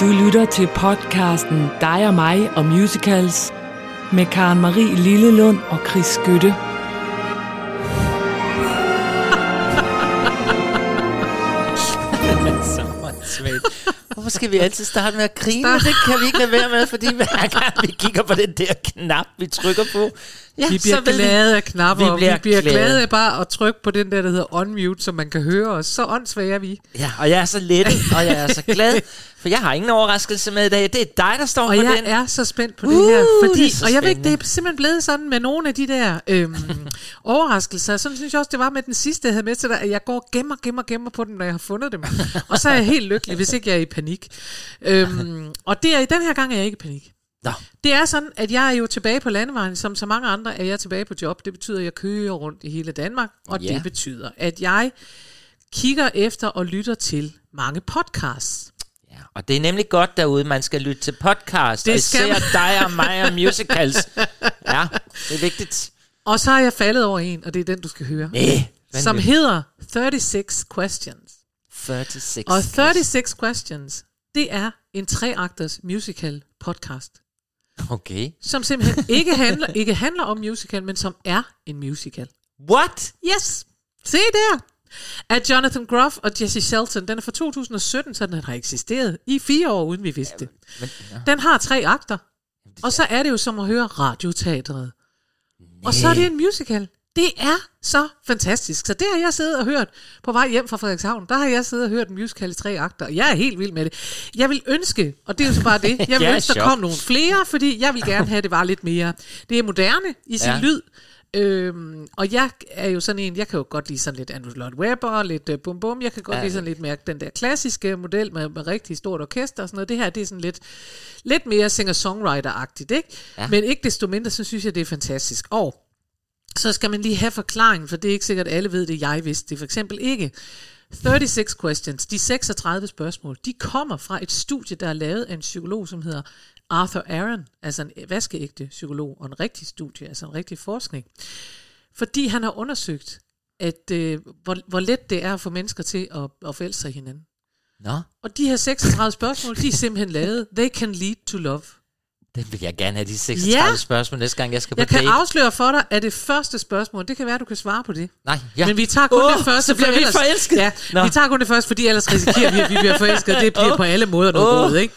Du lytter til podcasten Dig og mig og musicals med Karen Marie Lillelund og Chris Skytte. Hvorfor skal vi altid starte med at grine? Det kan vi ikke lade være med, fordi hver gang vi kigger på den der knap, vi trykker på, ja, Vi bliver glade af knapper, Vi bliver vi bliver glade. glade af bare at trykke på den der, der hedder unmute, så man kan høre os. Så åndssvage er vi. Ja, og jeg er så lettet, og jeg er så glad, for jeg har ingen overraskelse med i dag. Det er dig, der står Og jeg den. er så spændt på Uh, det her, fordi, det og jeg ved ikke, det er simpelthen blevet sådan med nogle af de der øhm, overraskelser. Sådan synes jeg også, det var med den sidste, jeg havde med til dig, at jeg går og gemmer, gemmer, gemmer på dem, når jeg har fundet dem. Og så er jeg helt lykkelig, hvis ikke jeg er i panik. Øhm, og det er, i den her gang er jeg ikke i panik. Nå, Det er sådan, at jeg er jo tilbage på landevejen, som så mange andre er jeg tilbage på job. Det betyder, at jeg kører rundt i hele Danmark, og Ja. det betyder, at jeg kigger efter og lytter til mange podcasts. ja. Og det er nemlig godt derude, man skal lytte til podcast, Det og især man. dig og mig og musicals. Ja, det er vigtigt. Og så er jeg faldet over en, og det er den, du skal høre. Næh, som vanvittigt. hedder 36 Questions. 36. Og 36 Questions, det er en treakters musical podcast, Okay. som simpelthen ikke handler, ikke handler om musical, men som er en musical. What? Yes, se der! Af Jonathan Groff og Jesse Shelton. Den er fra 2017, så den har eksisteret i fire år, uden vi vidste det. Men, ja. Den har tre akter, og så er det jo som at høre radioteatret. Og så er det en musical. Det er så fantastisk. Så det har jeg siddet og hørt på vej hjem fra Frederikshavn. Der har jeg siddet og hørt musical i tre akter, og jeg er helt vild med det. Jeg vil ønske, og det er jo så bare det, jeg vil er ønske, der kom nogle flere, fordi jeg vil gerne have, at det var lidt mere. Det er moderne i sin Ja. ja. lyd, Øhm, og jeg er jo sådan en, jeg kan jo godt lide sådan lidt Andrew Lloyd Webber, lidt uh, bum bum, jeg kan godt Ja. lide sådan lidt mere den der klassiske model med, med rigtig stort orkester og sådan noget. Det her, det er sådan lidt, lidt mere singer-songwriter-agtigt, ikke? Ja. Ja. Men ikke desto mindre, så synes jeg, det er fantastisk. Og så skal man lige have forklaringen, for det er ikke sikkert, at alle ved det, jeg vidste det for eksempel ikke. 36 questions, de 36 spørgsmål, de kommer fra et studie, der er lavet af en psykolog, som hedder Arthur Aaron, altså en vaskeægte psykolog, og en rigtig studie, altså en rigtig forskning. Fordi han har undersøgt, at øh, hvor, hvor let det er få mennesker til at, at forelske sig hinanden. Nå, Og de her 36 spørgsmål, de er simpelthen lavet. They can lead to love. Den vil jeg gerne have, de 36 Ja. spørgsmål næste gang, jeg skal på Jeg kan date. afsløre for dig, at det første spørgsmål, det kan være, at du kan svare på det. Nej, Ja. Men vi tager kun Åh, det første, så bliver vi ellers, forelsket. Ja, Nå. vi tager kun det første, fordi ellers risikerer vi, at vi bliver forelsket. Det bliver Åh. på alle måder noget oh. ikke?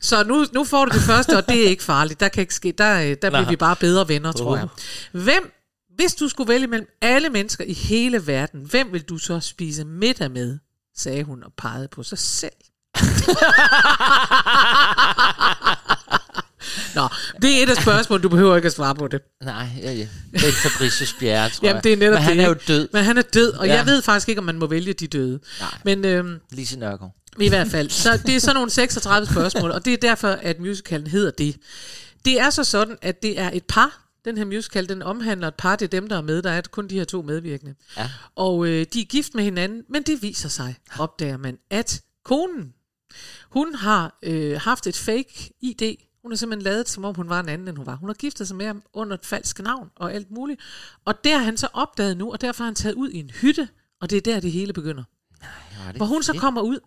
Så nu, nu får du det første, og det er ikke farligt. Der kan ikke ske, der, øh, der bliver vi bare bedre venner, tror Åh. jeg. Hvem, hvis du skulle vælge mellem alle mennesker i hele verden, hvem vil du så spise middag med? sagde hun og pegede på sig selv. Nå, det er et af spørgsmålene, du behøver ikke at svare på det. Nej, ja, ja. det er Fabricius Bjerre, tror Jamen, det er netop Men han det, er jo død. Men han er død, og ja. jeg ved faktisk ikke, om man må vælge de døde. Nej. Men øhm, Lise Nørgaard. i hvert fald. Så det er sådan nogle 36 spørgsmål, og det er derfor, at musicalen hedder det. Det er så sådan, at det er et par. Den her musical, den omhandler et par. Det er dem, der er med. Der er kun de her to medvirkende. Ja. Og øh, de er gift med hinanden, men det viser sig, opdager man, at konen, hun har øh, haft et fake ID. Hun har simpelthen lavet, som om hun var en anden, end hun var. Hun har giftet sig med ham under et falsk navn og alt muligt. Og det har han så opdaget nu, og derfor har han taget ud i en hytte, og det er der, det hele begynder. Ja, det Hvor hun så kommer ud,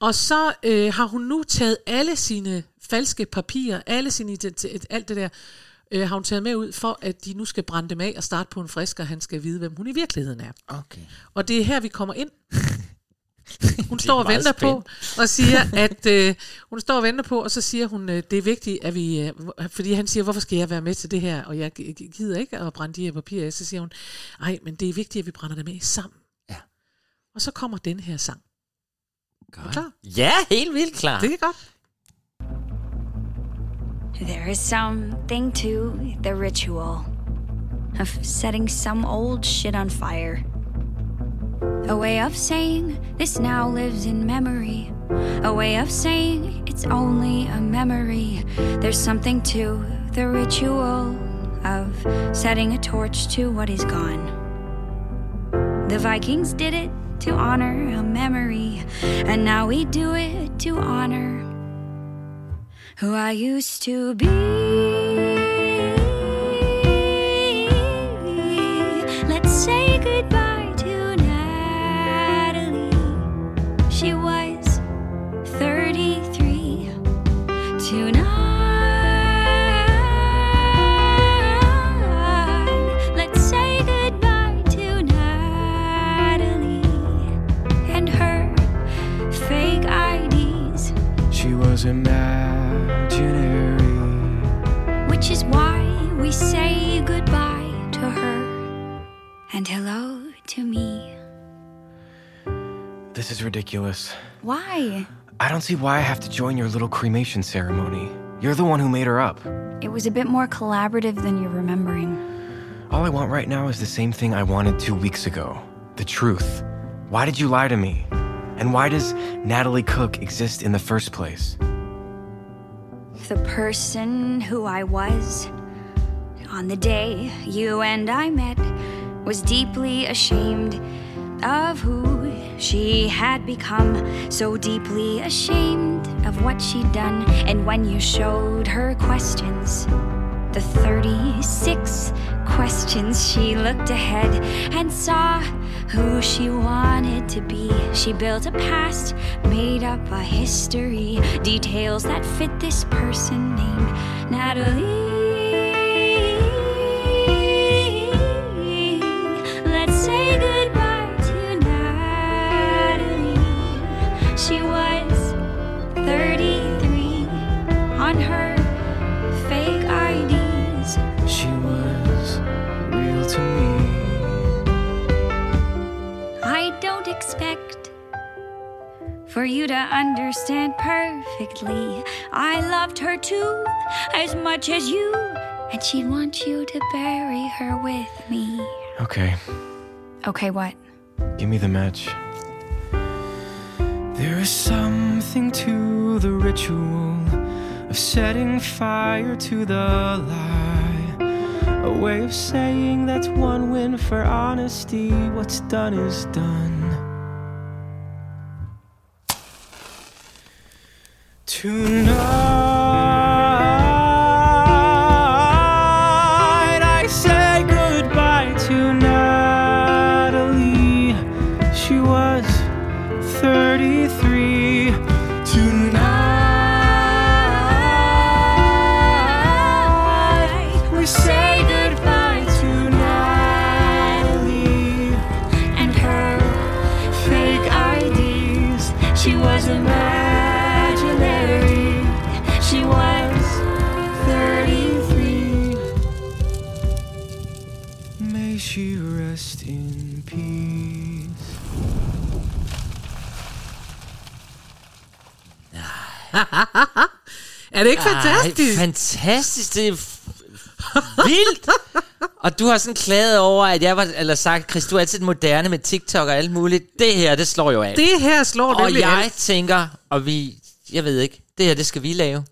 og så øh, har hun nu taget alle sine falske papirer, alle sine identitet, alt det der, øh, har hun taget med ud, for at de nu skal brænde dem af og starte på en frisk, og han skal vide, hvem hun i virkeligheden er. Okay. Og det er her, vi kommer ind. Hun står og venter på, og siger, at øh, hun står og venter på, og så siger hun, øh, det er vigtigt, at vi, øh, fordi han siger, hvorfor skal jeg være med til det her, og jeg gi- gider ikke at brænde de her papirer af, så siger hun, nej, men det er vigtigt, at vi brænder dem af sammen. Ja. Og så kommer den her sang. Er du klar? Ja, helt vildt klar. Det er godt. There is something to the ritual of setting some old shit on fire. A way of saying this now lives in memory. A way of saying it's only a memory. There's something to the ritual of setting a torch to what is gone. The Vikings did it to honor a memory, and now we do it to honor who I used to be. Let's say goodbye imaginary. Which is why we say goodbye to her and hello to me. This is ridiculous. Why? I don't see why I have to join your little cremation ceremony. You're the one who made her up. It was a bit more collaborative than you're remembering. All I want right now is the same thing I wanted two weeks ago the truth. Why did you lie to me? And why does Natalie Cook exist in the first place? The person who I was on the day you and I met was deeply ashamed of who she had become, so deeply ashamed of what she'd done. And when you showed her questions, the 36 questions, she looked ahead and saw who she wanted to be. She built a past, made up a history, details that fit this person named Natalie. For you to understand perfectly. I loved her too, as much as you, and she'd want you to bury her with me. Okay, Okay, what? give me the match. There is something to the ritual of setting fire to the lie. A way of saying that's one win for honesty. What's done is done. Tonight Er det ikke fantastisk? Ej, fantastisk. Det er vildt. Og du har sådan klaget over, at jeg var, eller sagt, Chris, du er altid moderne med TikTok og alt muligt. Det her, det slår jo af. Det her slår og nemlig jeg alt. tænker, og vi, jeg ved ikke, det her, det skal vi lave.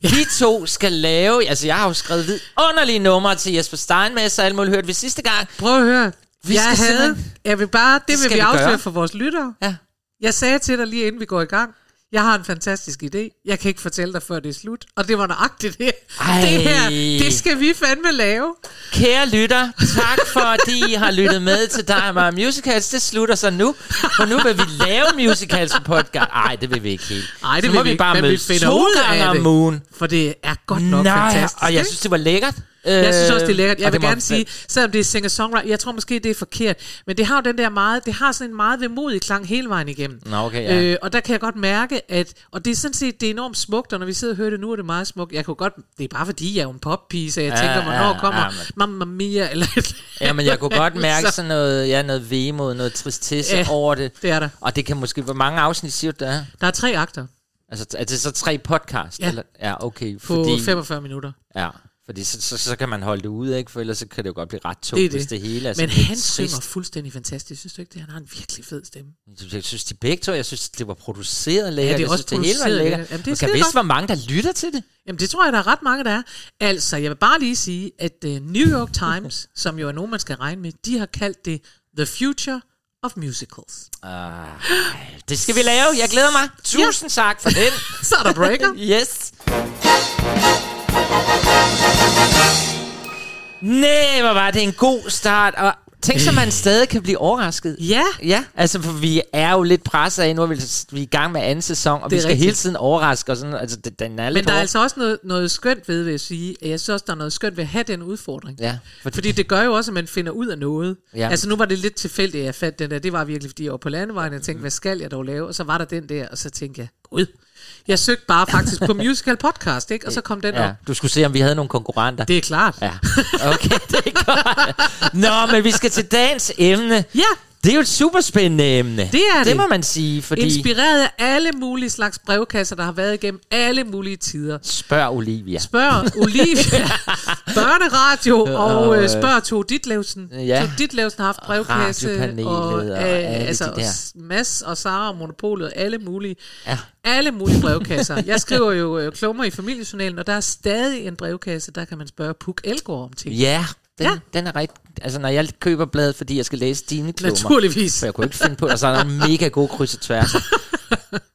Vi to skal lave, altså jeg har jo skrevet vidunderlige numre til Jesper Steinmesser, alt muligt hørte vi sidste gang. Prøv at høre. Vi jeg skal havde, jeg vil bare, det, Det vil vi vi afsløre for vores lyttere. Ja. Jeg sagde til dig lige inden vi går i gang, jeg har en fantastisk idé. Jeg kan ikke fortælle dig, før det er slut. Og det var nøjagtigt det. Ej. Det her, det skal vi fandme lave. Kære lytter, tak fordi I har lyttet med til dig og mig Musicals. Det slutter så nu, for nu vil vi lave musicals på podcast. Nej, det vil vi ikke helt. Ej, det så vil må vi ikke, bare men vi finder to ud af gange om ugen. For det er godt nok Nej, fantastisk. og jeg synes, det var lækkert. Jeg synes også, det er lækkert. Jeg vil gerne sige, selvom det er singer-songwriter, jeg tror måske, det er forkert, men det har jo den der meget, det har sådan en meget vemodig klang hele vejen igennem. Nå, okay, ja. øh, og der kan jeg godt mærke, at, og det er sådan set, det er enormt smukt, og når vi sidder og hører det nu, er det meget smukt. Jeg kunne godt, det er bare fordi, jeg er jo en poppige, så jeg Ja, tænker, hvornår ja, kommer ja, men- Mamma Mia, eller Ja, men jeg kunne godt mærke Så- sådan noget, ja, noget vemod, noget tristesse Ja, over det. det er der. Og det kan måske, hvor mange afsnit siger du, der er? Der er tre akter Altså, er det så tre podcast? Ja. Eller? Ja, okay. på Fordi, 45 minutter. ja, fordi så, så, så, kan man holde det ude, ikke? For ellers så kan det jo godt blive ret tungt, Det er hvis det. det hele er Men han trist. synger fuldstændig fantastisk, synes du ikke det? Han har en virkelig fed stemme. Jeg synes, de begge to, jeg synes, det var produceret lækkert. det er jeg også synes, det hele var produceret lækkert. Jamen, det er kan vidste, hvor mange, der lytter til det. Jamen det tror jeg, der er ret mange, der er. Altså, jeg vil bare lige sige, at uh, New York Times, som jo er nogen, man skal regne med, de har kaldt det The Future of Musicals. Det skal vi lave. Jeg glæder mig. Tusind tak for den. Så er der breaker. yes. Nej, hvor var det en god start. Og tænk så, man stadig kan blive overrasket. Ja, Ja, altså for vi er jo lidt presset af, nu er vi, vi er i gang med anden sæson, og vi skal rigtigt. hele tiden overraske os. Sådan, altså, det, den er men der er altså også noget, noget skønt ved, vil jeg sige. Jeg synes også, der er noget skønt ved at have den udfordring. Ja, fordi, Fordi det gør jo også, at man finder ud af noget. Ja. Altså nu var det lidt tilfældigt, at jeg fandt den der. Det var virkelig, fordi jeg var på landevejen, og jeg tænkte, hvad skal jeg dog lave? Og så var der den der, og så tænkte jeg, gud, Jeg søgte bare faktisk på musical podcast, ikke? Og så kom den Ja, op. du skulle se, om vi havde nogle konkurrenter. Det er klart. Ja, okay, det er godt. Nå, men vi skal til dagens emne. Ja, Det er jo et super spændende emne. Det er det. Det må man sige, fordi... inspireret af alle mulige slags brevkasser, der har været igennem alle mulige tider. Spørg Olivia. Spørg Olivia, børneradio og øh, spørg to Ditlevsen. Ja. To Ditlevsen har haft brevkasse. Og, og øh, alle altså, de der. Mads og Sara og Monopolet, alle mulige. Ja. Alle mulige brevkasser. Jeg skriver jo øh, klummer i familiejournalen, og der er stadig en brevkasse, der kan man spørge Puk Elgård om ting. Ja, den, Ja. den er rigtig... Altså, når jeg køber bladet, fordi jeg skal læse dine klummer... Naturligvis. For jeg kunne ikke finde på, og så er der mega god kryds og tværs.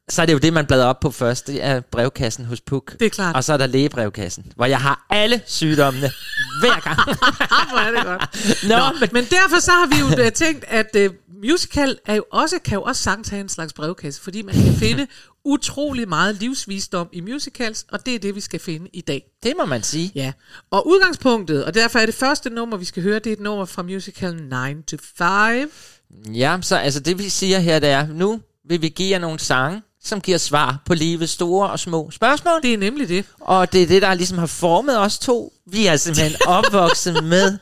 så er det jo det, man bladrer op på først. Det er brevkassen hos Puk. Det er klart. Og så er der lægebrevkassen, hvor jeg har alle sygdommene hver gang. Hvor er det godt. Nå, Nå, men, men derfor så har vi jo øh, tænkt, at øh, musical er jo også, kan jo også sagtens have en slags brevkasse, fordi man kan finde utrolig meget livsvisdom i musicals, og det er det, vi skal finde i dag. det må man sige. Ja, og udgangspunktet, og derfor er det første nummer, vi skal høre, det er et nummer fra musical 9 to 5. Ja, så altså det vi siger her, det er, nu vil vi give jer nogle sange, som giver svar på livets store og små spørgsmål. Det er nemlig det. Og det er det, der ligesom har formet os to. Vi er simpelthen opvokset med...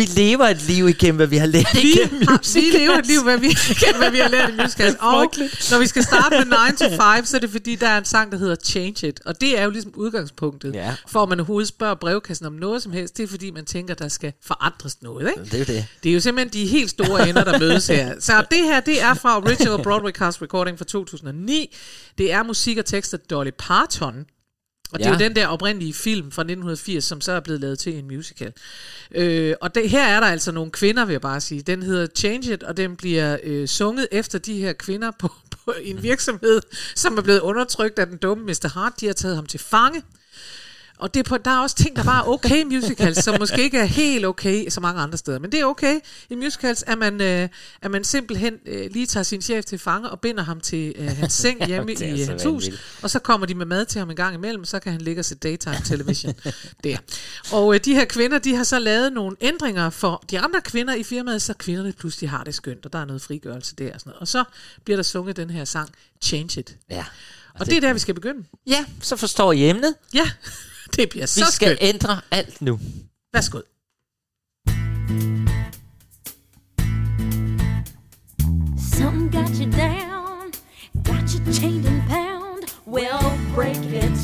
Vi lever et liv igennem, hvad vi har lært Vi, igennem har, vi lever et liv, hvad vi, hvad vi har lært i musicals. Og når vi skal starte med 9 to 5, så er det fordi, der er en sang, der hedder Change It. Og det er jo ligesom udgangspunktet, Ja. for at man overhovedet spørger brevkassen om noget som helst. Det er fordi, man tænker, der skal forandres noget. Ikke? Det er det. Det er jo simpelthen de helt store ender, der mødes her. Så det her, det er fra Original Broadway Cast Recording fra 2009. Det er musik og tekst af Dolly Parton. Og det er jo den der oprindelige film fra 1980, som så er blevet lavet til en musical. Øh, og det, her er der altså nogle kvinder, vil jeg bare sige. Den hedder Change It, og den bliver øh, sunget efter de her kvinder på, på en virksomhed, som er blevet undertrykt af den dumme Mr. Hart. De har taget ham til fange. Og det er på, der er også ting, der bare er okay i musicals, som måske ikke er helt okay så mange andre steder. Men det er okay i musicals, at man, øh, at man simpelthen øh, lige tager sin chef til fange og binder ham til øh, hans seng hjemme Det i så hans hus. Og så kommer de med mad til ham en gang imellem, så kan han ligge og se daytime television der. Og øh, de her kvinder, de har så lavet nogle ændringer for de andre kvinder i firmaet, så kvinderne pludselig har det skønt, og der er noget frigørelse der og sådan noget. Og så bliver der sunget den her sang, Change It. Ja. Og det er der, vi skal begynde. Ja, så forstår I emnet. Ja, det bliver Vi skal skønt. ændre alt nu. Værsgo. Something got you down, got you chained and bound. Well, break it.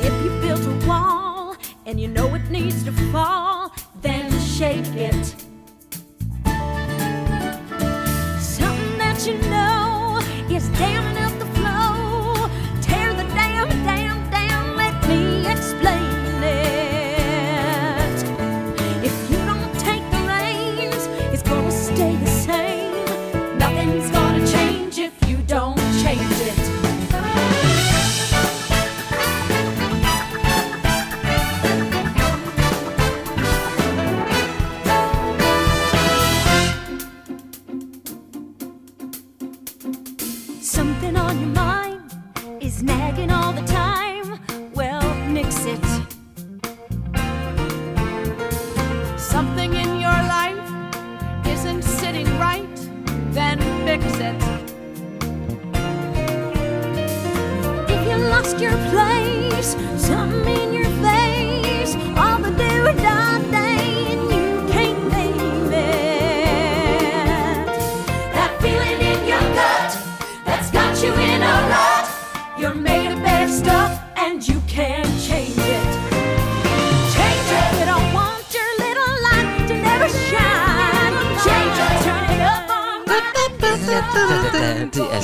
If you built a wall and you know it needs to fall, then shake it. Nagging all the time.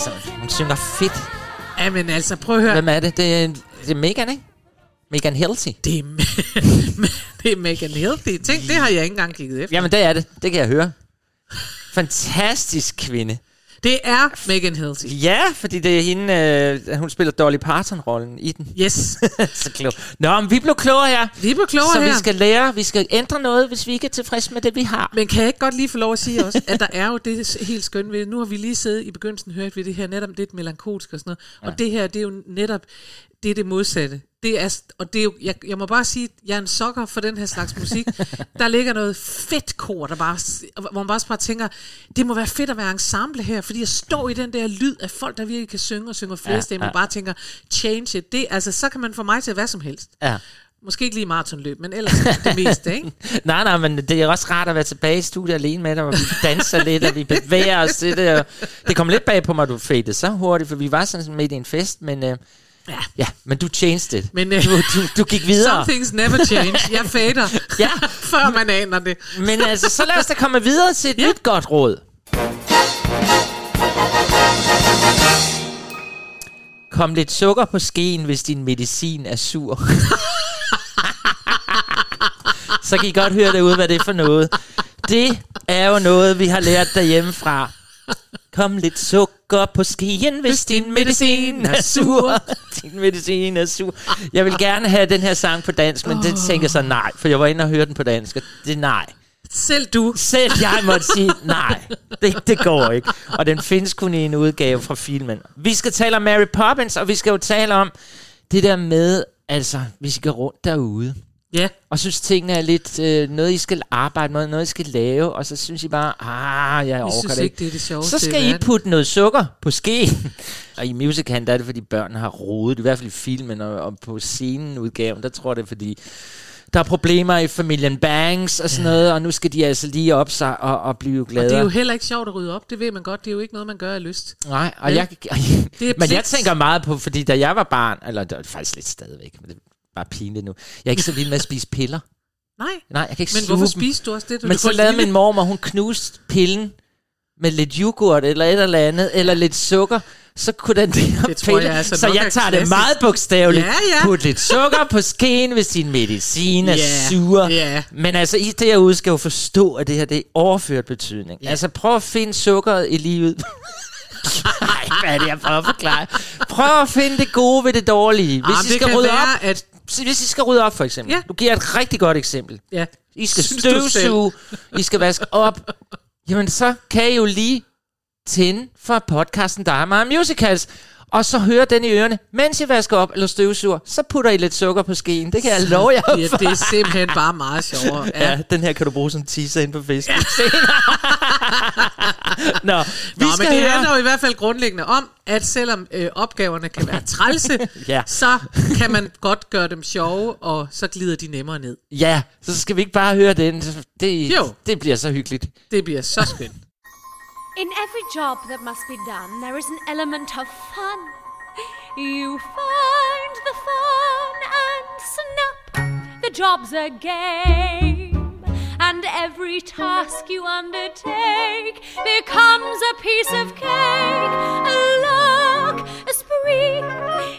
Altså, hun synger fedt. Ja, men altså, prøv at høre. Hvem er det? Det er, det er Megan, ikke? Megan Healthy. Det er, det er Megan Healthy. Tænk, det har jeg ikke engang kigget efter. Jamen, det er det. Det kan jeg høre. Fantastisk kvinde. Det er Megan Healthy. Ja, fordi det er hende, øh, hun spiller Dolly Parton-rollen i den. Yes. Så klog. Nå, men vi blev klogere her. Vi blev klogere så her. vi skal lære, vi skal ændre noget, hvis vi ikke er tilfredse med det, vi har. Men kan jeg ikke godt lige få lov at sige også, at der er jo det helt skønne ved. Nu har vi lige siddet i begyndelsen hørt ved det her netop lidt melankolsk og sådan noget. Og det her, det er jo netop, det er det modsatte Det er, og det er jo, jeg, jeg må bare sige, jeg er en sokker for den her slags musik. der ligger noget fedt kor, der bare, hvor man bare, bare tænker, det må være fedt at være ensemble her, fordi jeg står i den der lyd af folk, der virkelig kan synge og synge flere Ja, stemmer, ja. og bare tænker, change it. Det, altså, så kan man få mig til hvad som helst. Ja. Måske ikke lige maratonløb, men ellers det meste, ikke? Nej, nej, men det er også rart at være tilbage i studiet alene med dig, hvor vi danser lidt, og vi bevæger os til det. Og det kom lidt bag på mig, du fadede så hurtigt, for vi var sådan midt i en fest, men, øh, Ja. ja, men du changed it. Men øh, Du, du, du gik videre. some things never change. Jeg fader, Ja. før man aner det. Men altså, så lad os da komme videre til et Ja. nyt godt råd. Kom lidt sukker på skeen, hvis din medicin er sur. så kan I godt høre derude, hvad det er for noget. Det er jo noget, vi har lært derhjemmefra. Kom lidt sukker på skien, hvis din medicin er sur. din medicin er sur. Jeg vil gerne have den her sang på dansk, men det tænker jeg så nej, for jeg var inde og høre den på dansk, og det er nej. Selv du. Selv jeg måtte sige, nej, det, det går ikke. Og den findes kun i en udgave fra filmen. Vi skal tale om Mary Poppins, og vi skal jo tale om det der med, altså, vi skal rundt derude. Ja, Og synes tingene er lidt øh, noget, I skal arbejde med, noget, I skal lave, og så synes I bare, ah, jeg overgår synes det ikke, det er det sjoveste Så skal I putte noget sukker på skeen. og i musicalen, der er det, fordi børnene har rodet, i hvert fald i filmen, og, og på scenen udgaven, der tror jeg, det er, fordi der er problemer i familien Banks og sådan noget, og nu skal de altså lige op sig og, og blive glade. Og det er jo heller ikke sjovt at rydde op, det ved man godt. Det er jo ikke noget, man gør af lyst. Nej, og Vel? jeg, Det er men jeg tænker meget på, fordi da jeg var barn, eller det er faktisk lidt stadigvæk, men det bare pinligt nu. Jeg er ikke så vild med at spise piller. Nej, Nej, jeg kan ikke men hvorfor dem. spiser du også det? Du Men så lavede min mormor, hun knuste pillen med lidt yoghurt eller et eller andet, eller lidt sukker, så kunne den der Det tror jeg pille. altså så jeg er tager det meget bogstaveligt. Ja, ja. Put lidt sukker på skeen, hvis din medicin er Ja, sur. ja. Men altså, I derude skal jo forstå, at det her det er overført betydning. Altså, prøv at finde sukkeret i livet. Nej, hvad er det, jeg prøver at forklare? Prøv at finde det gode ved det dårlige. Hvis Ah, I skal rydde være, op, at... hvis I skal rydde op, for eksempel. Ja. Du giver et rigtig godt eksempel. Ja. I skal Synes støvsuge, I skal vaske op. Jamen, så kan I jo lige tænde for podcasten, der er meget musicals. Og så høre den i ørerne, mens I vasker op eller støvsuger. Så putter I lidt sukker på skeen. Det kan jeg love jer Ja, det er simpelthen bare meget sjovere. Ja. Ja, den her kan du bruge som teaser ind på Facebook. Nå, vi Nå, skal men det høre... handler jo i hvert fald grundlæggende om, at selvom øh, opgaverne kan være trælse, Ja. så kan man godt gøre dem sjove, og så glider de nemmere ned. Ja, så skal vi ikke bare høre den. Det, Jo. det bliver så hyggeligt. Det bliver så skønt. In every job that must be done, there is an element of fun. You find the fun and snap, the job's a game. And every task you undertake becomes a piece of cake, a lark, a spree.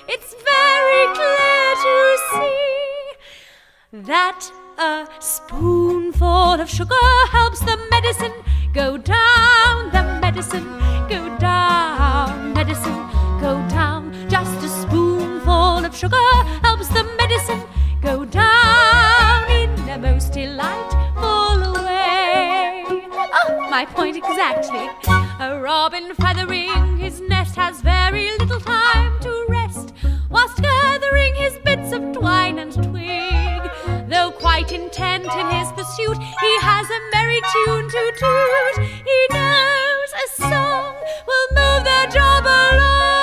It's very clear to see that a spoonful of sugar helps the medicine go down, the medicine go down, medicine go down. Just a spoonful of sugar helps the medicine go down in the most delightful way. Oh, my point exactly. A robin feathering his nest has very little time to rest whilst gathering his bits of twine and twig. Though quite intent in his pursuit, he has a merry tune to toot. He knows a song will move the job along.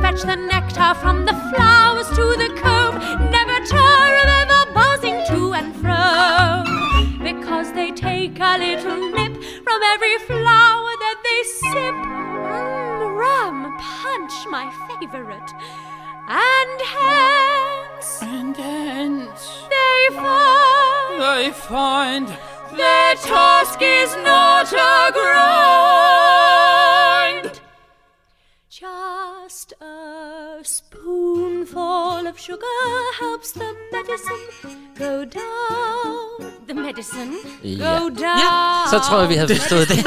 Fetch the nectar from the flowers to the comb never tire of ever buzzing to and fro because they take a little nip from every flower that they sip. Mm, rum punch, my favorite, and have dance. And dance. They find They find their task is not a grind. Just a spoonful of sugar helps the medicine go down. The medicine Ja. go down. Ja, så tror jeg, vi havde forstået det.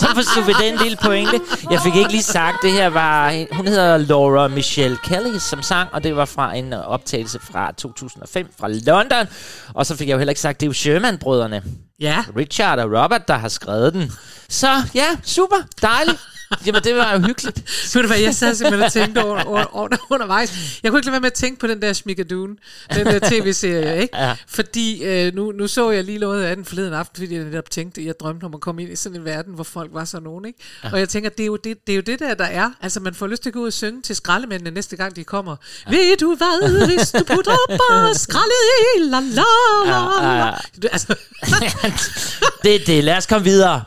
så forstod vi den lille pointe. Jeg fik ikke lige sagt, det her var... Hun hedder Laura Michelle Kelly, som sang, og det var fra en øh, optagelse fra 2005 fra London. Og så fik jeg jo heller ikke sagt, det er jo Sherman-brødrene. Ja. Richard og Robert, der har skrevet den. Så ja, super, dejligt. Jamen, det var jo hyggeligt. Ved du hvad, jeg sad simpelthen og tænkte over, over, over, undervejs. Jeg kunne ikke lade være med at tænke på den der Schmigadoon, den der tv-serie, ikke? Ja. Fordi øh, nu, nu så jeg lige noget af den forleden aften, fordi jeg netop tænkte, at jeg drømte om at komme ind i sådan en verden, hvor folk var sådan nogen, ikke? Ja. Og jeg tænker, det er, jo det, det er jo det der, der er. Altså, man får lyst til at gå ud og synge til skraldemændene næste gang, de kommer. Ja. Ved du hvad, hvis du putter på skraldet i, la la la Ja, ja, la. ja. Du, altså, det er det. Lad os komme videre.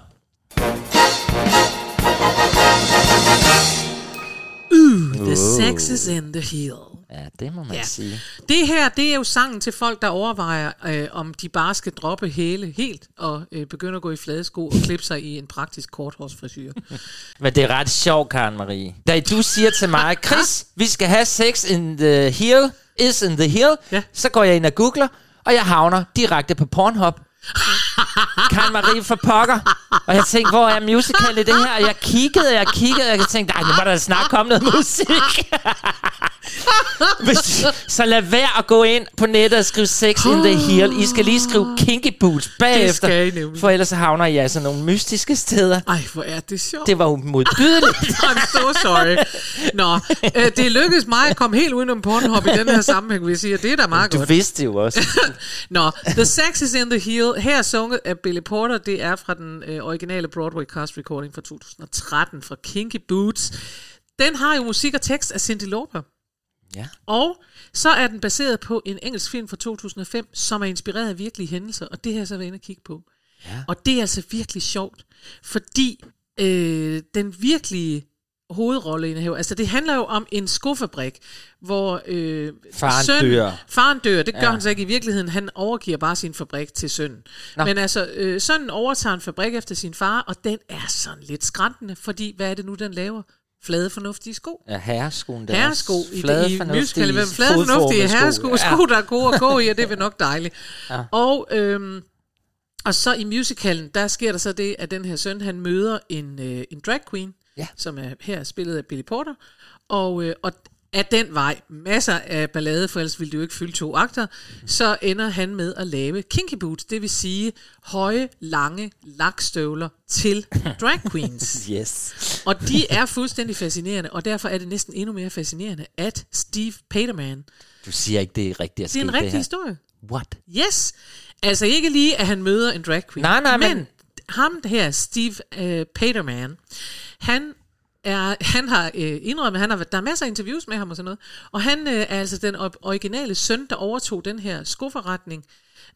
the sex is in the heel. Ja, det må man Ja. sige. Det her, det er jo sangen til folk, der overvejer, øh, om de bare skal droppe hele helt, og øh, begynde at gå i flade sko og klippe sig i en praktisk korthårsfrisyr. Men det er ret sjovt, Karen Marie. Da du siger til mig, Chris, vi skal have sex in the heel, is in the heel, Ja. så går jeg ind og googler, og jeg havner direkte på Pornhub. Karen Marie for pokker. Og jeg tænkte, hvor er musical i det her? Og jeg kiggede, jeg kiggede, og jeg tænkte, nej, nu må der snart komme noget musik. Hvis, så lad være at gå ind på nettet og skrive sex in the heel. I skal lige skrive kinky boots bagefter. skal I. For ellers havner I altså nogle mystiske steder. Ej, hvor er det sjovt. Det var jo modbydeligt. I'm so sorry. Nå, øh, det lykkedes mig at komme helt udenom Pornhub i den her sammenhæng, vil jeg sige, det er da meget Du godt. vidste det jo også. Nå, The Sex is in the Heel, her sunget af Billy Porter, det er fra den øh, originale Broadway cast recording fra 2013 fra Kinky Boots. Den har jo musik og tekst af Cyndi Lauper. Ja. Og så er den baseret på en engelsk film fra 2005, som er inspireret af virkelige hændelser, og det har jeg så været inde og kigge på. Ja. Og det er altså virkelig sjovt, fordi øh, den virkelige hovedrolleindehaver, altså det handler jo om en skofabrik, hvor øh, Faren sønnen- dør. Faren dør, det gør Ja. han så ikke i virkeligheden, han overgiver bare sin fabrik til sønnen. Nå. Men altså, øh, sønnen overtager en fabrik efter sin far, og den er sådan lidt skræntende, fordi hvad er det nu, den laver? Flade, fornuftige sko. Ja, herreskoen der. Herresko i, flade, i musical. Hvem flade fornuftige fodformede sko. herresko, ja. sko, der er gode at gå i, og det er vel nok dejligt. Ja. Og, øhm, og så i musicalen, der sker der så det, at den her søn, han møder en, øh, en drag queen, Ja. som er her spillet af Billy Porter, og, øh, og af den vej, masser af ballade, for ellers ville det jo ikke fylde to akter, så ender han med at lave kinky boots, det vil sige høje, lange lakstøvler til drag queens. Yes. Og de er fuldstændig fascinerende, og derfor er det næsten endnu mere fascinerende, at Steve Paterman, Du siger ikke, det er rigtigt at det er en rigtig her. historie. What? Yes. Altså ikke lige, at han møder en drag queen. Nej, nej, men... men- ham her, Steve uh, Paterman, han er, han har øh, indrømmet, han har, der er masser af interviews med ham og sådan noget, og han øh, er altså den op- originale søn, der overtog den her skoforretning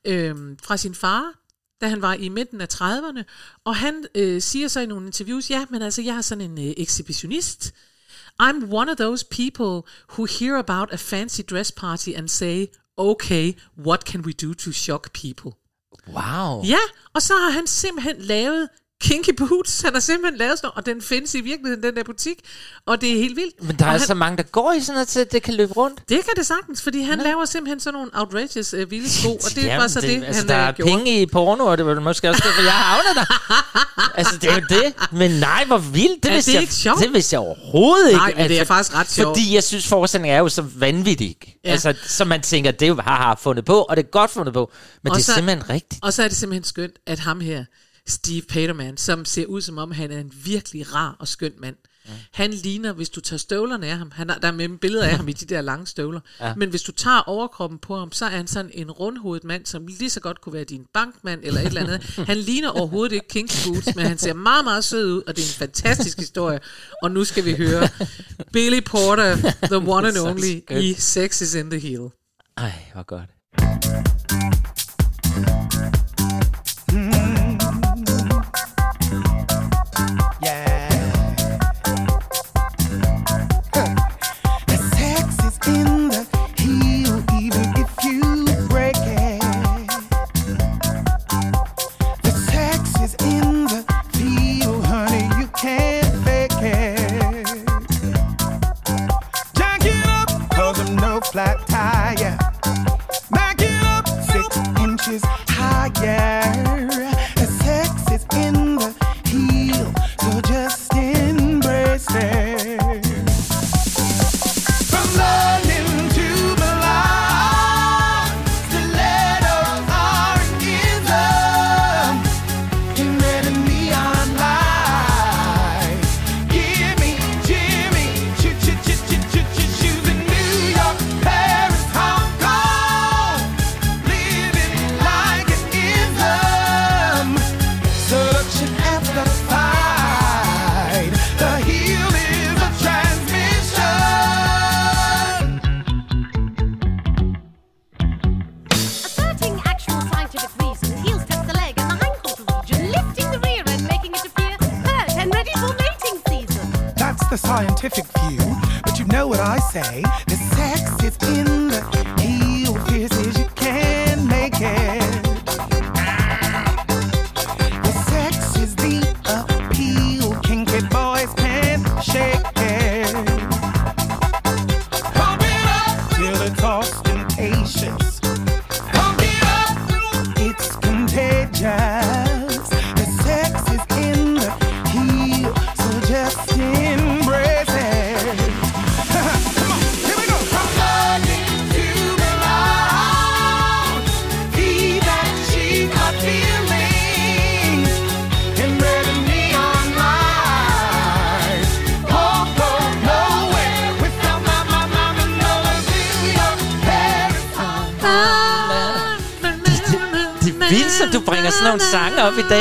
øh, fra sin far, da han var i midten af 30'erne, og han øh, siger så i nogle interviews, ja, men altså, jeg er sådan en øh, ekshibitionist, I'm one of those people who hear about a fancy dress party and say, okay, what can we do to shock people? Wow. Ja, og så har han simpelthen lavet Kinky Boots. Han har simpelthen lavet sådan og den findes i virkeligheden, den der butik. Og det er helt vildt. Men der og er han, så mange, der går i sådan noget til, at det kan løbe rundt. Det kan det sagtens, fordi han laver simpelthen sådan nogle outrageous uh, vilde sko, og det var så det, det altså, han der øh, er gjorde. penge i porno, og det var måske også derfor, jeg havner der. altså, det er jo det. Men nej, hvor vildt. Det Er det jeg, ikke sjovt? Det vidste jeg overhovedet ikke. Nej, men det er faktisk ret sjovt. Fordi jeg synes, forestillingen er jo så vanvittig. Ja. Altså, så man tænker, det haha fundet på, og det er godt fundet på. Men Og det er så- simpelthen rigtigt. Og så er det simpelthen skønt, at ham her, Steve Paterman, som ser ud som om, han er en virkelig rar og skøn mand. Mm. Han ligner, hvis du tager støvlerne af ham, han har, der er med billeder af ham i de der lange støvler, ja. men hvis du tager overkroppen på ham, så er han sådan en rundhovedet mand, som lige så godt kunne være din bankmand eller et eller andet. Han ligner overhovedet ikke Kinky Boots, men han ser meget, meget sød ud, og det er en fantastisk historie. Og nu skal vi høre Billy Porter, the one and only, i Sex is in the Heel. Ej, hvor godt.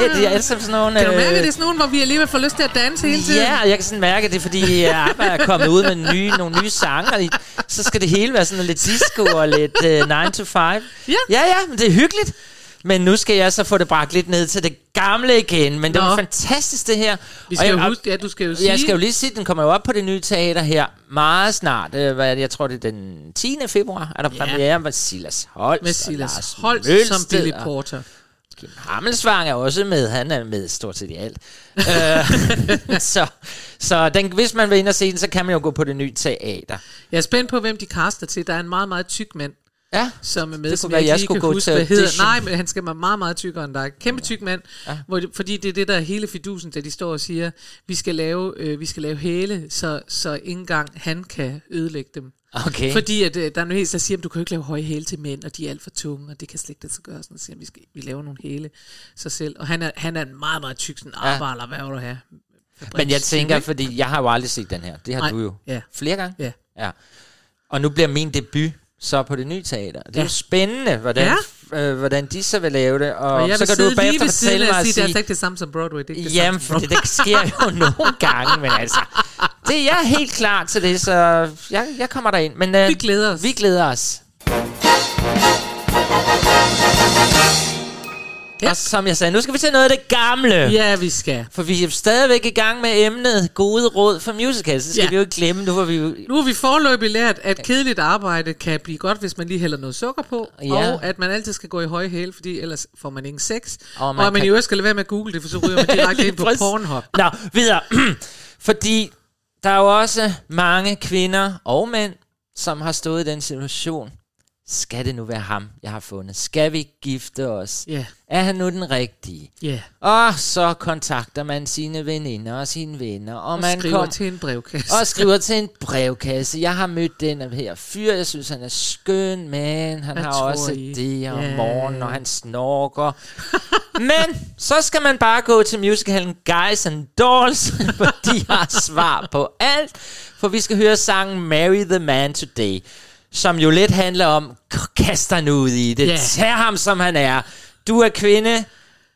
Det er alle sammen sådan nogle... Kan du øh, mærke, det er sådan nogen, hvor vi alligevel får lyst til at danse hele tiden? Ja, og jeg kan sådan mærke, at det er fordi, jeg er kommet ud med nye, nogle nye sange, og så skal det hele være sådan lidt disco og lidt uh, 9 to 5. Ja. ja, ja, men det er hyggeligt. Men nu skal jeg så få det bragt lidt ned til det gamle igen. Men det Nå. var fantastisk, det her. Vi Og skal jo jeg- huske, ja, du skal jo sige... Jeg skal jo lige sige, at den kommer jo op på det nye teater her meget snart. Øh, hvad det? Jeg tror, det er den 10. februar, er der Ja. premiere med Silas Holst. med og Silas Holst som Billy og Porter. Kim Hammelsvang er også med. Han er med stort set i alt. Øh, så så den, hvis man vil ind og se den, så kan man jo gå på det nye teater. Jeg er spændt på, hvem de kaster til. Der er en meget, meget tyk mand, Ja, som er med, Det som kunne være, jeg, jeg ikke lige skulle gå huske, til hedder. Nej, men han skal være meget, meget tykkere end dig. Kæmpe tyk mand, ja. hvor fordi det er det, der er hele fidusen, da de står og siger, vi skal lave, øh, vi skal lave hæle, så, så ikke engang han kan ødelægge dem. Okay. Fordi at, øh, der er helt, der siger, at du kan ikke lave høje hæle til mænd, og de er alt for tunge, og det kan slet ikke lade sig gøre. Sådan, så siger, vi, skal, vi laver nogle hæle sig selv. Og han er, han er en meget, meget tyk, sådan, Ja. ja. hvad vil du have? Men jeg tænker, ikke? fordi jeg har jo aldrig set den her. Det har Nej, du jo ja. flere gange. Ja. ja. Og nu bliver min debut så på det nye teater. Det er Ja. jo spændende, hvordan, øh, hvordan de så vil lave det. Og, Og så kan du bagefter fortælle mig og sige, det er altså ikke det samme som Broadway. Det er ikke Jamen, for det, det sker jo nogle gange, men altså, det, jeg er helt klar til det, så jeg, jeg kommer derind. Men, øh, Vi glæder os. Vi glæder os. Ja. Og som jeg sagde, nu skal vi til noget af det gamle. Ja, vi skal. For vi er stadigvæk i gang med emnet gode råd for musicals. Det skal Ja. vi jo ikke glemme. Nu var vi jo... Nu har vi forløbig lært, at kedeligt arbejde kan blive godt, hvis man lige hælder noget sukker på, Ja. og at man altid skal gå i høje hæle, fordi ellers får man ingen sex. Og man og man kan- i øvrigt skal lade være med at google det, for så ryger man direkte ind på. Pornhub. Nå, videre. Fordi der er jo også mange kvinder og mænd, som har stået i den situation. Skal det nu være ham, jeg har fundet? Skal vi gifte os? Ja, Er han nu den rigtige? ja. Og så kontakter man sine veninder og sine venner, og, Og man skriver kom, til en brevkasse. og skriver til en brevkasse. Jeg har mødt den her fyr, jeg synes, han er skøn, men han Hvad har også I? det om Ja. morgenen, og han snorker. men så skal man bare gå til musicalen Guys and Dolls, for de har svar på alt. For vi skal høre sangen Marry the Man Today, som jo lidt handler om, kast dig nu ud i det, Ja. tag ham som han er. Du er kvinde,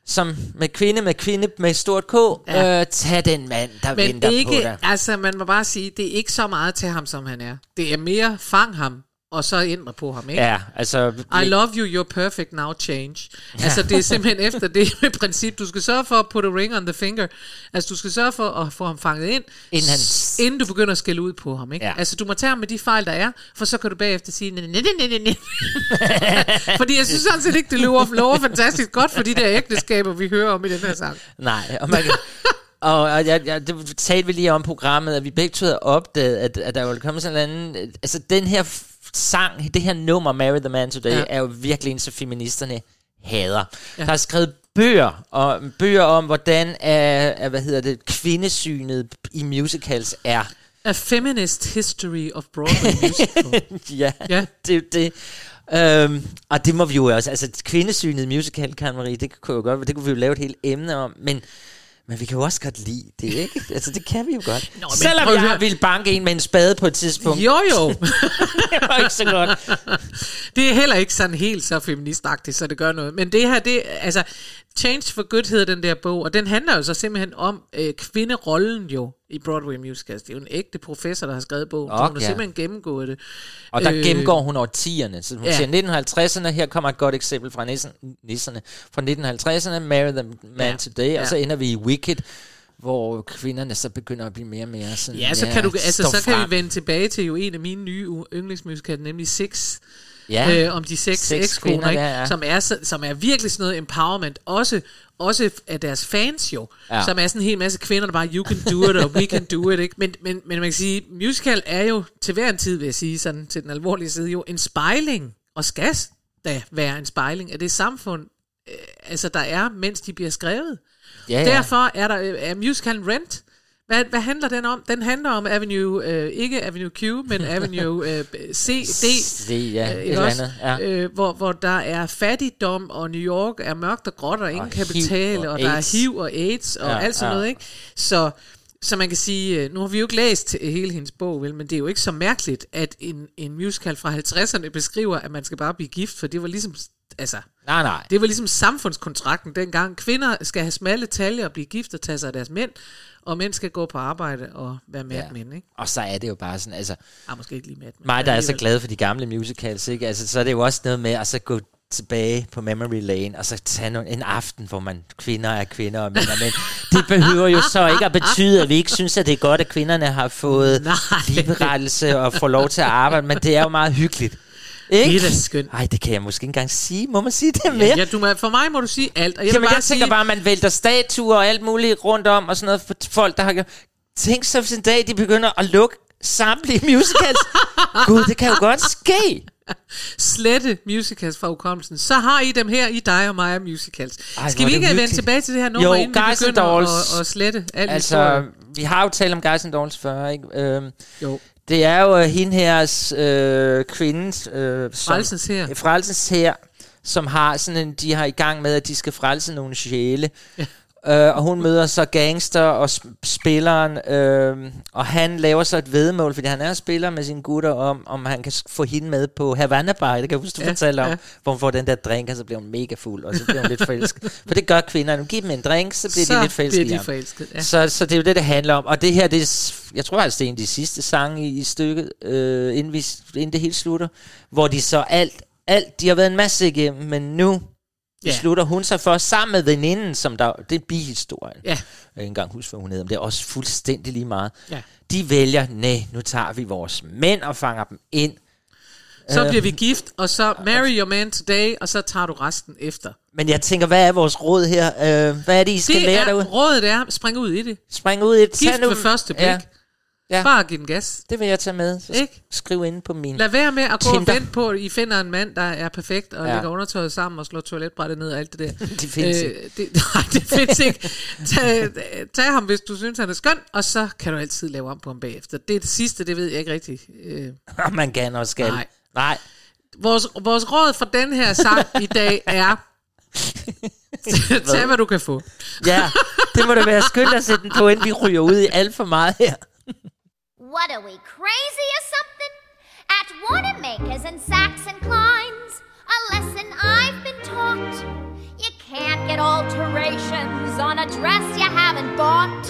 som med kvinde med kvinde med stort K, Ja. øh, tag den mand, der Men venter på ikke, dig. altså man må bare sige, det er ikke så meget til ham, som han er. Det er mere, fang ham, og så ændre på ham, ikke? Ja, altså... I love you, you're perfect, now change. Altså det er simpelthen efter det princip. Du skal sørge for at put a ring on the finger. Altså du skal sørge for at få ham fanget ind, Inden han- inden du begynder at skælde ud på ham. Ikke? Ja. Altså du må tage ham med de fejl, der er, for så kan du bagefter sige. Fordi jeg synes sådan set ikke, det lover, lover fantastisk godt for de der ægteskaber, vi hører om i den her sang. Nej, og man kan, Og, og jeg, jeg, det talte vi lige om programmet, at vi begge to havde opdaget, at, at der ville komme sådan en anden... Altså, den her sang, det her nummer, Marry the Man Today, Ja. er jo virkelig en, så feministerne hader. Ja. Der er skrevet bøger, og bøger om, hvordan er, er, hvad hedder det, kvindesynet i musicals er. A Feminist History of Broadway Musical. ja, Ja. det er det. Øhm, og det må vi jo også, altså kvindesynet i musical, Karen Marie, det kunne jo godt, det kunne vi jo lave et helt emne om, men, men vi kan jo også godt lide det, ikke? Altså det kan vi jo godt. Nå, men Selvom prøv jeg høre. ville banke en med en spade på et tidspunkt. jo jo, det var ikke så godt. det er heller ikke sådan helt så feministagtigt, så det gør noget. Men det her, det altså, Change for Good hedder den der bog, og den handler jo så simpelthen om øh, kvinderollen jo i Broadway musicals. Det er jo en ægte professor, der har skrevet bogen, så hun har ja. simpelthen gennemgået det. Og der Øh, gennemgår hun årtierne. Så hun ja. ja. siger 1950'erne, her kommer et godt eksempel fra nissen, nisserne. Fra 1950'erne, Marry the Man Ja. Today, Ja. og så ender vi i Wicked, hvor kvinderne så begynder at blive mere og mere sådan... Ja, så kan, du, altså, så kan frem. vi vende tilbage til jo en af mine nye yndlingsmusikaler, nemlig Six. Ja. Øh, om de seks, Seks ekskoner, kvinder, ikke? ja. Som, er, som er virkelig sådan noget empowerment, også, også af deres fans jo, Ja. ja. som er sådan en hel masse kvinder, der bare, you can do it, og we can do it, ikke? Men, men, men man kan sige, musical er jo til hver en tid, vil jeg sige, sådan til den alvorlige side, jo en spejling, og skal da være en spejling af det samfund, øh, altså der er, mens de bliver skrevet. Ja, ja. Derfor er der øh, er musicalen Rent. Hvad, hvad handler den om? Den handler om Avenue, øh, ikke Avenue Q, men Avenue øh, C, D, Det, ja, øh, et også? andet. Ja. øh, hvor, hvor der er fattigdom, og New York er mørkt og gråt, og ingen Og kan betale, og, og der er. HIV og AIDS, og Ja, alt sådan ja. noget, ikke? Så, så man kan sige, øh, nu har vi jo ikke læst hele hendes bog, vel, men det er jo ikke så mærkeligt, at en, en musical fra 50'erne beskriver, at man skal bare blive gift, for det var ligesom, altså, Nej, nej. det var ligesom samfundskontrakten dengang. Kvinder skal have smalle taljer og blive gift og tage sig af deres mænd, og mænd skal gå på arbejde og være med Ja. ja. mænd, ikke? Og så er det jo bare sådan, altså... Ah, måske ikke lige med Mig, der er så glad for de gamle musicals, ikke? Altså, så er det jo også noget med at så gå tilbage på memory lane, og så tage en aften, hvor man kvinder er kvinder og mænd er mænd. Det behøver jo så ikke at betyde, at vi ikke synes, at det er godt, at kvinderne har fået Nej. ligeberettelse og får lov til at arbejde, men det er jo meget hyggeligt. Ikke? Det er da skønt. Ej, det kan jeg måske ikke engang sige. Må man sige det mere? Ja, ja, du må, for mig må du sige alt. Og jeg, Jamen, bare jeg tænker sige, bare, at man vælter statuer og alt muligt rundt om, og sådan noget for folk, der har gjort... Tænk så, hvis en dag de begynder at lukke samtlige musicals. Gud, det kan jo godt ske. slette musicals fra hukommelsen, så har I dem her i dig og mig musicals. Ej, Skal vi ikke vende tilbage til det her nummer, Jo, inden vi Guys and begynder at, at slette alt Altså, historie? vi har jo talt om Guys and Dolls før, ikke? Øhm, Jo. Det er jo hende her, øh, kvindens... Øh, Frelsens hær. Frelsens her, som har sådan en, de har i gang med, at de skal frelse nogle sjæle. Ja. Øh, og hun møder så gangster og sp- spilleren, øh, og han laver så et vedmål, fordi han er spiller med sine gutter om, om han kan få hende med på Havana Bar, det kan jeg huske, du Ja, fortalte om, ja. hvor hun får den der drink, og så bliver hun mega fuld, og så bliver hun lidt forelsket. For det gør kvinderne, giv dem en drink, så bliver så de lidt forelsket bliver de forelsket. Ja. Så, så det er jo det, det handler om. Og det her, det er, jeg tror altså, det er en af de sidste sange i, i stykket, øh, inden, vi, inden det hele slutter, hvor de så alt, alt, de har været en masse igennem, men nu Ja. beslutter hun sig for, sammen med veninden, som der, det er en bihistorie. Ja. Jeg kan ikke engang huske, hvad hun hedder, men det er også fuldstændig lige meget. Ja. De vælger, nej, nu tager vi vores mænd og fanger dem ind. Så bliver vi gift, og så marry your man today, og så tager du resten efter. Men jeg tænker, hvad er vores råd her? Øh, hvad er det, I skal Det lære er, derude? rådet er, spring ud i det. Spring ud i et Gift tag nu- første blik. Ja, Ja. Bare giv den gas. det vil jeg tage med. Så Ikke? skriv ind på min Lad være med at gå og Tinder. vente på, at I finder en mand, der er perfekt, og Ja. lægger undertøjet sammen og slår toiletbrættet ned og alt det der. De findes Øh, det, nej, det findes ikke. Tag, tag ham, hvis du synes, han er skøn, og så kan du altid lave om på ham bagefter. Det er det sidste, det ved jeg ikke rigtigt. Øh, man kan og skal. Nej. Nej. vores, vores råd for den her sang i dag er, tag hvad du kan få. Ja, det må da være skønt at sætte den på, inden vi ryger ud i alt for meget her. What are we, crazy or something? At Wanamaker's and Saks and Klein's, a lesson I've been taught. You can't get alterations on a dress you haven't bought.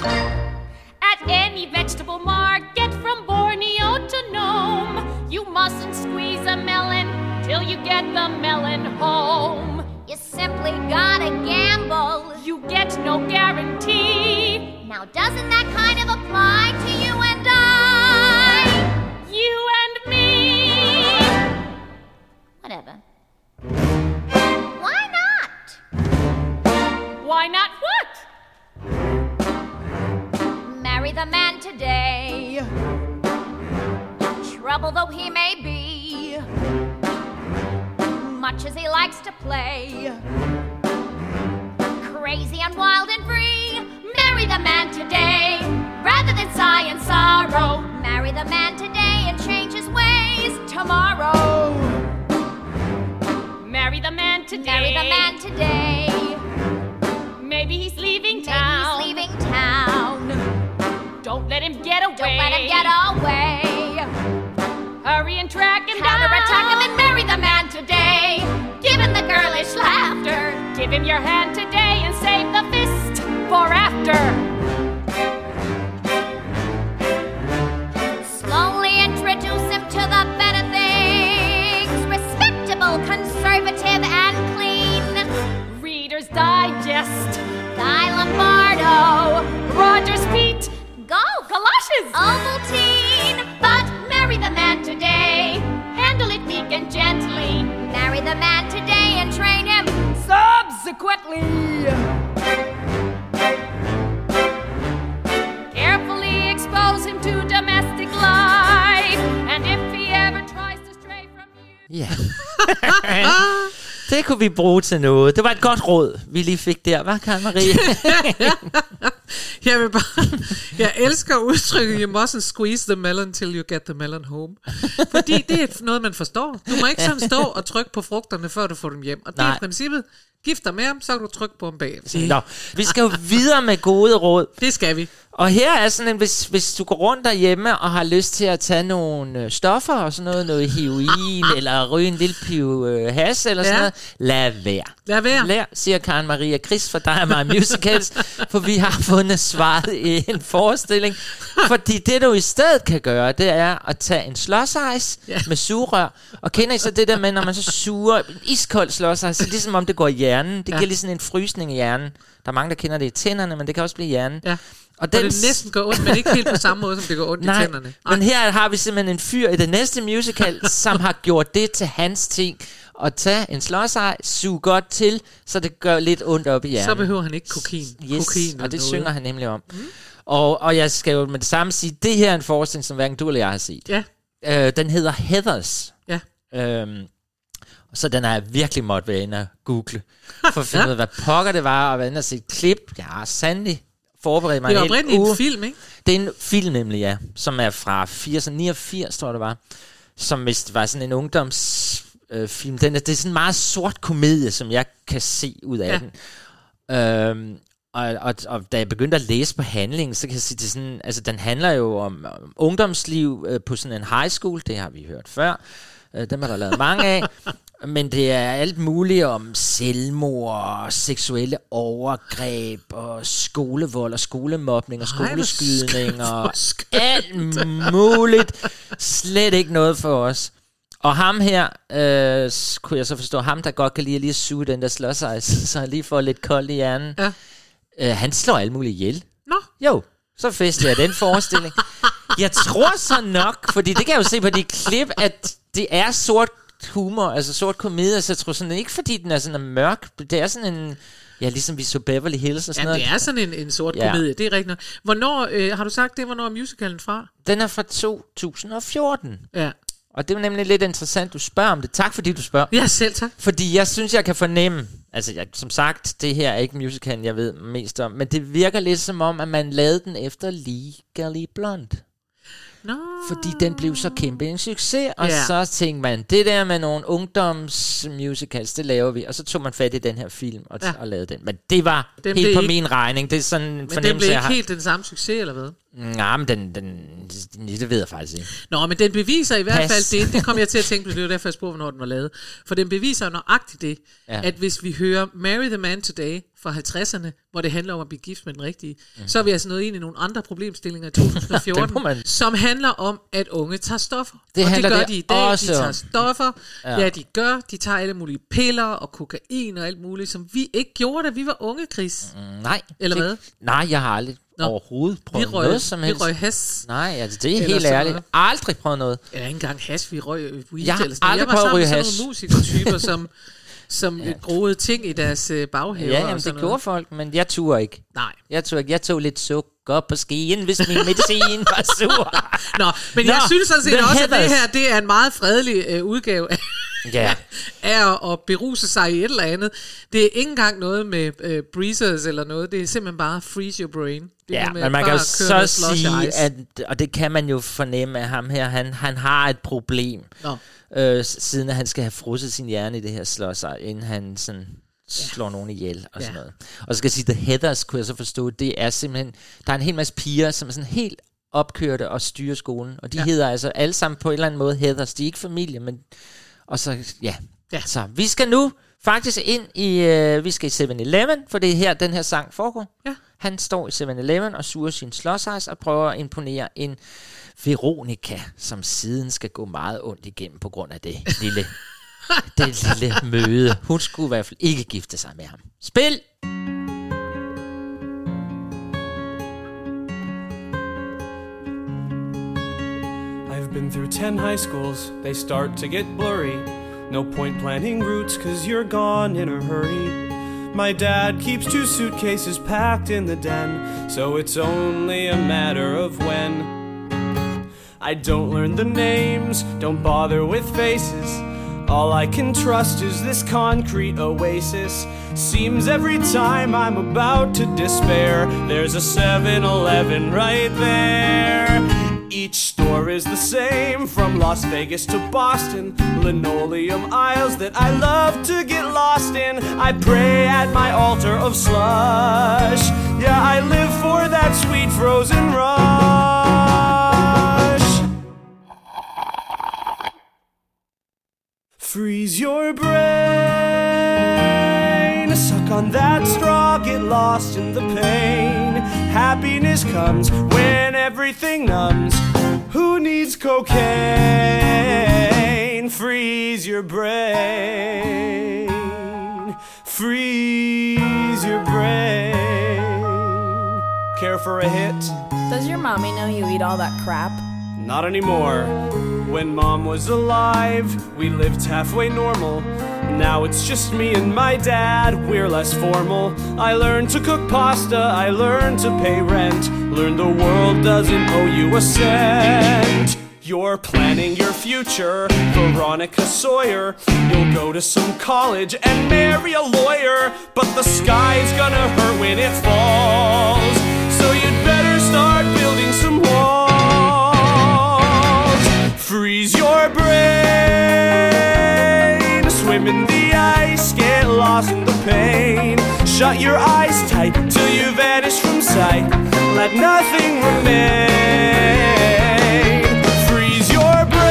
At any vegetable market from Borneo to Nome, you mustn't squeeze a melon till you get the melon home. You simply gotta gamble. You get no guarantee. Now, doesn't that kind of apply to you and I? You and me. Whatever. Why not? Why not what? Marry the man today. Trouble though he may be, much as he likes to play. Crazy and wild and free. Marry the man today, rather than sigh and sorrow. Today. Marry the man today. Maybe he's leaving Maybe town. he's leaving town. Don't let him get away. Don't let him get away. Hurry and track him Counterattack down. him and marry the man today. Give him the girlish laughter. Give him your hand today and save the fist for after. Digest. Guy Lombardo. Roger is Ovaltine. But marry the man today. Handle it meek and gently. Marry the man today and train him. Subsequently. Carefully det kunne vi bruge til noget. Det var et godt råd, vi lige fik der, var Karen Marie? Jeg vil bare, jeg elsker udtrykket, you mustn't squeeze the melon till you get the melon home. Fordi det er noget, man forstår. Du må ikke sådan stå og trykke på frugterne, før du får dem hjem. Og det er Nej. i princippet, gift dig med ham, så kan du trykke på ham bagefter. Nå, vi skal jo videre med gode råd. Det skal vi. Og her er sådan en, hvis, hvis du går rundt derhjemme og har lyst til at tage nogle øh, stoffer og sådan noget, noget heroin, eller ryge en lille piv øh, has eller sådan Ja. noget, lad være. Lad være. Lær, siger Karen Maria Chris for dig og mig musicals, for vi har fundet svaret i en forestilling. Fordi det du i stedet kan gøre, det er at tage en slåsejs Ja. med sugerør. Og kender I så det der med, når man så suger en iskold slåsejs, så ligesom om det går i hjernen. Det ja. giver lige sådan en frysning i hjernen. Der er mange, der kender det i tænderne, men det kan også blive i hjernen. Ja. Og Og det næsten går ondt, men ikke helt på samme måde, som det går ondt Nej, i tænderne. men her har vi simpelthen en fyr i det næste musical, som har gjort det til hans ting. At tage en slåsej, suge godt til, så det gør lidt ondt op i hjernen. Så behøver han ikke kokain. Yes, kokain og det noget. synger han nemlig om. Mm. Og, og jeg skal jo med det samme sige, det her er en forestilling, som hverken du eller jeg har set. Ja, Øh, den hedder Heathers. ja. Øhm, så den har jeg virkelig måtte være inde og google, for at finde ud af, hvad pokker det var, og være inde og se et klip. Har sandelig forberedt mig Det er en oprindeligt uge. en film, ikke? Det er en film nemlig, ja, som er fra 80'erne, 89 tror jeg det var, som vist var sådan en ungdomsfilm. Øh, den er, det er sådan en meget sort komedie, som jeg kan se ud af Ja. den. Øhm, og, og, og da jeg begyndte at læse på handlingen, så kan jeg sige, det sådan, altså den handler jo om, om ungdomsliv øh, på sådan en high school, det har vi hørt før, øh, dem er der lavet mange af, men det er alt muligt om selvmord, seksuelle overgreb, og skolevold, og skolemobning, og skoleskydning, og alt muligt. Slet ikke noget for os. Og ham her, øh, kunne jeg så forstå, ham der godt kan lide at lige suge den der slåsejs, så han lige får lidt koldt i hjernen. Ja. Øh, han slår alle mulige ihjel. Nå, Jo, så festede jeg den forestilling. Jeg tror så nok, fordi det kan jeg jo se på de klip, at det er sort humor, altså sort komedie, så jeg tror sådan, ikke fordi den er sådan mørk, det er sådan en, ja, ligesom vi så Beverly Hills og sådan ja, noget. det er sådan en, en sort Ja. komedie, det er rigtigt. Hvornår, øh, har du sagt det, hvornår er musicalen fra? Den er fra 2014. Ja. Og det er nemlig lidt interessant, du spørger om det. Tak fordi du spørger. Ja, selv tak. Fordi jeg synes, jeg kan fornemme, altså jeg, som sagt, det her er ikke musicalen, jeg ved mest om, men det virker lidt som om, at man lavede den efter Legally Blonde. Nå. Fordi den blev så kæmpe en succes, og ja. så tænkte man, det der med nogle ungdomsmusicals, det laver vi. Og så tog man fat i den her film og, Ja. og lavede den. Men det var Den den helt blev på ikke- min regning. Det er sådan en Men den fornemmelse, blev jeg ikke har. helt den samme succes, eller hvad? Nej, men den, den, det ved jeg faktisk ikke. Nå, men den beviser i hvert Pas. fald det, det kom jeg til at tænke på, det var derfor jeg spurgte, hvornår den var lavet. For den beviser nøjagtigt det. Ja. at hvis vi hører Marry the Man Today fra 50'erne, hvor det handler om at blive gift med den rigtige, mm. så er vi altså nået ind i nogle andre problemstillinger i 2014, Den må man- som handler om, at unge tager stoffer. Det og handler det gør det de i dag, også de tager stoffer. Ja. Ja. de gør. De tager alle mulige piller og kokain og alt muligt, som vi ikke gjorde, da vi var unge, Chris. Mm. Nej. Eller det, hvad? Nej, jeg har aldrig Nå. Overhovedet Vi prøvet røg, noget som vi helst. røg has. Nej, altså det er Eller helt ærligt. noget. Aldrig prøvet noget. Eller ikke engang hash, vi røg øh, weed Jeg har eller sådan noget. aldrig Jeg var prøvet at sammen ryge med sådan nogle musikertyper, som, som ja. groede ting i deres øh, baghaver. Ja, jamen, det sådan gjorde noget. folk, men jeg turde ikke. Nej. Jeg tog, ikke. jeg tog lidt sukker på skien, hvis min medicin var sur. Nå, men Nå, jeg synes sådan set også, at det her det er en meget fredelig øh, udgave af, Ja. af at, beruse sig i et eller andet. Det er ikke engang noget med øh, breezers eller noget. Det er simpelthen bare freeze your brain. Det Ja, men man kan jo så sige, at, og det kan man jo fornemme af ham her, han, han har et problem, Nå. øh, siden at han skal have frosset sin hjerne i det her slåsser, inden han sådan slår nogen ihjel og sådan Ja. noget. Og så skal jeg sige, The Heathers, kunne jeg så forstå, det er simpelthen, der er en hel masse piger, som er sådan helt opkørte og styrer skolen, og de Ja. ja. hedder altså alle sammen på en eller anden måde Heathers. De er ikke familie, men... Og så, ja. Ja. Så vi skal nu faktisk ind i, øh, vi skal i 7-Eleven, for det er her, den her sang foregår. Ja. Han står i 7-Eleven og suger sin slåsejs og prøver at imponere en Veronica, som siden skal gå meget ondt igennem på grund af det lille, det lille møde. Hun skulle i hvert fald ikke gifte sig med ham. Spil! Been through 10 high schools, they start to get blurry. No point planning routes, cause you're gone in a hurry. My dad keeps two suitcases packed in the den, so it's only a matter of when. I don't learn the names, don't bother with faces. All I can trust is this concrete oasis. Seems every time I'm about to despair, there's a 7 Eleven right there. Each store is the same, from Las Vegas to Boston. Linoleum aisles that I love to get lost in. I pray at my altar of slush. Yeah, I live for that sweet frozen rush. Freeze your brain. Suck on that straw, get lost in the pain. Happiness comes when everything numbs. Who needs cocaine? Freeze your brain. Freeze your brain. Care for a hit? Does your mommy know you eat all that crap? Not anymore. When mom was alive, we lived halfway normal. Now it's just me and my dad, we're less formal. I learned to cook pasta, I learned to pay rent. Learned the world doesn't owe you a cent. You're planning your future, Veronica Sawyer. You'll go to some college and marry a lawyer, but the sky's gonna hurt when it falls. So you'd better start Shut your eyes tight till you vanish from sight. Let nothing remain. Freeze your brain,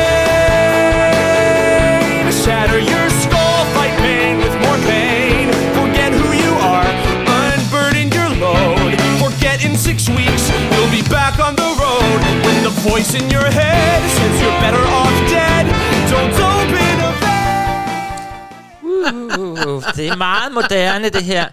shatter your skull, fight pain with more pain. Forget who you are, unburden your load. Forget in six weeks you'll be back on the road. When the voice in your head says you're better off dead, don't open a Uh, det er meget moderne, det her.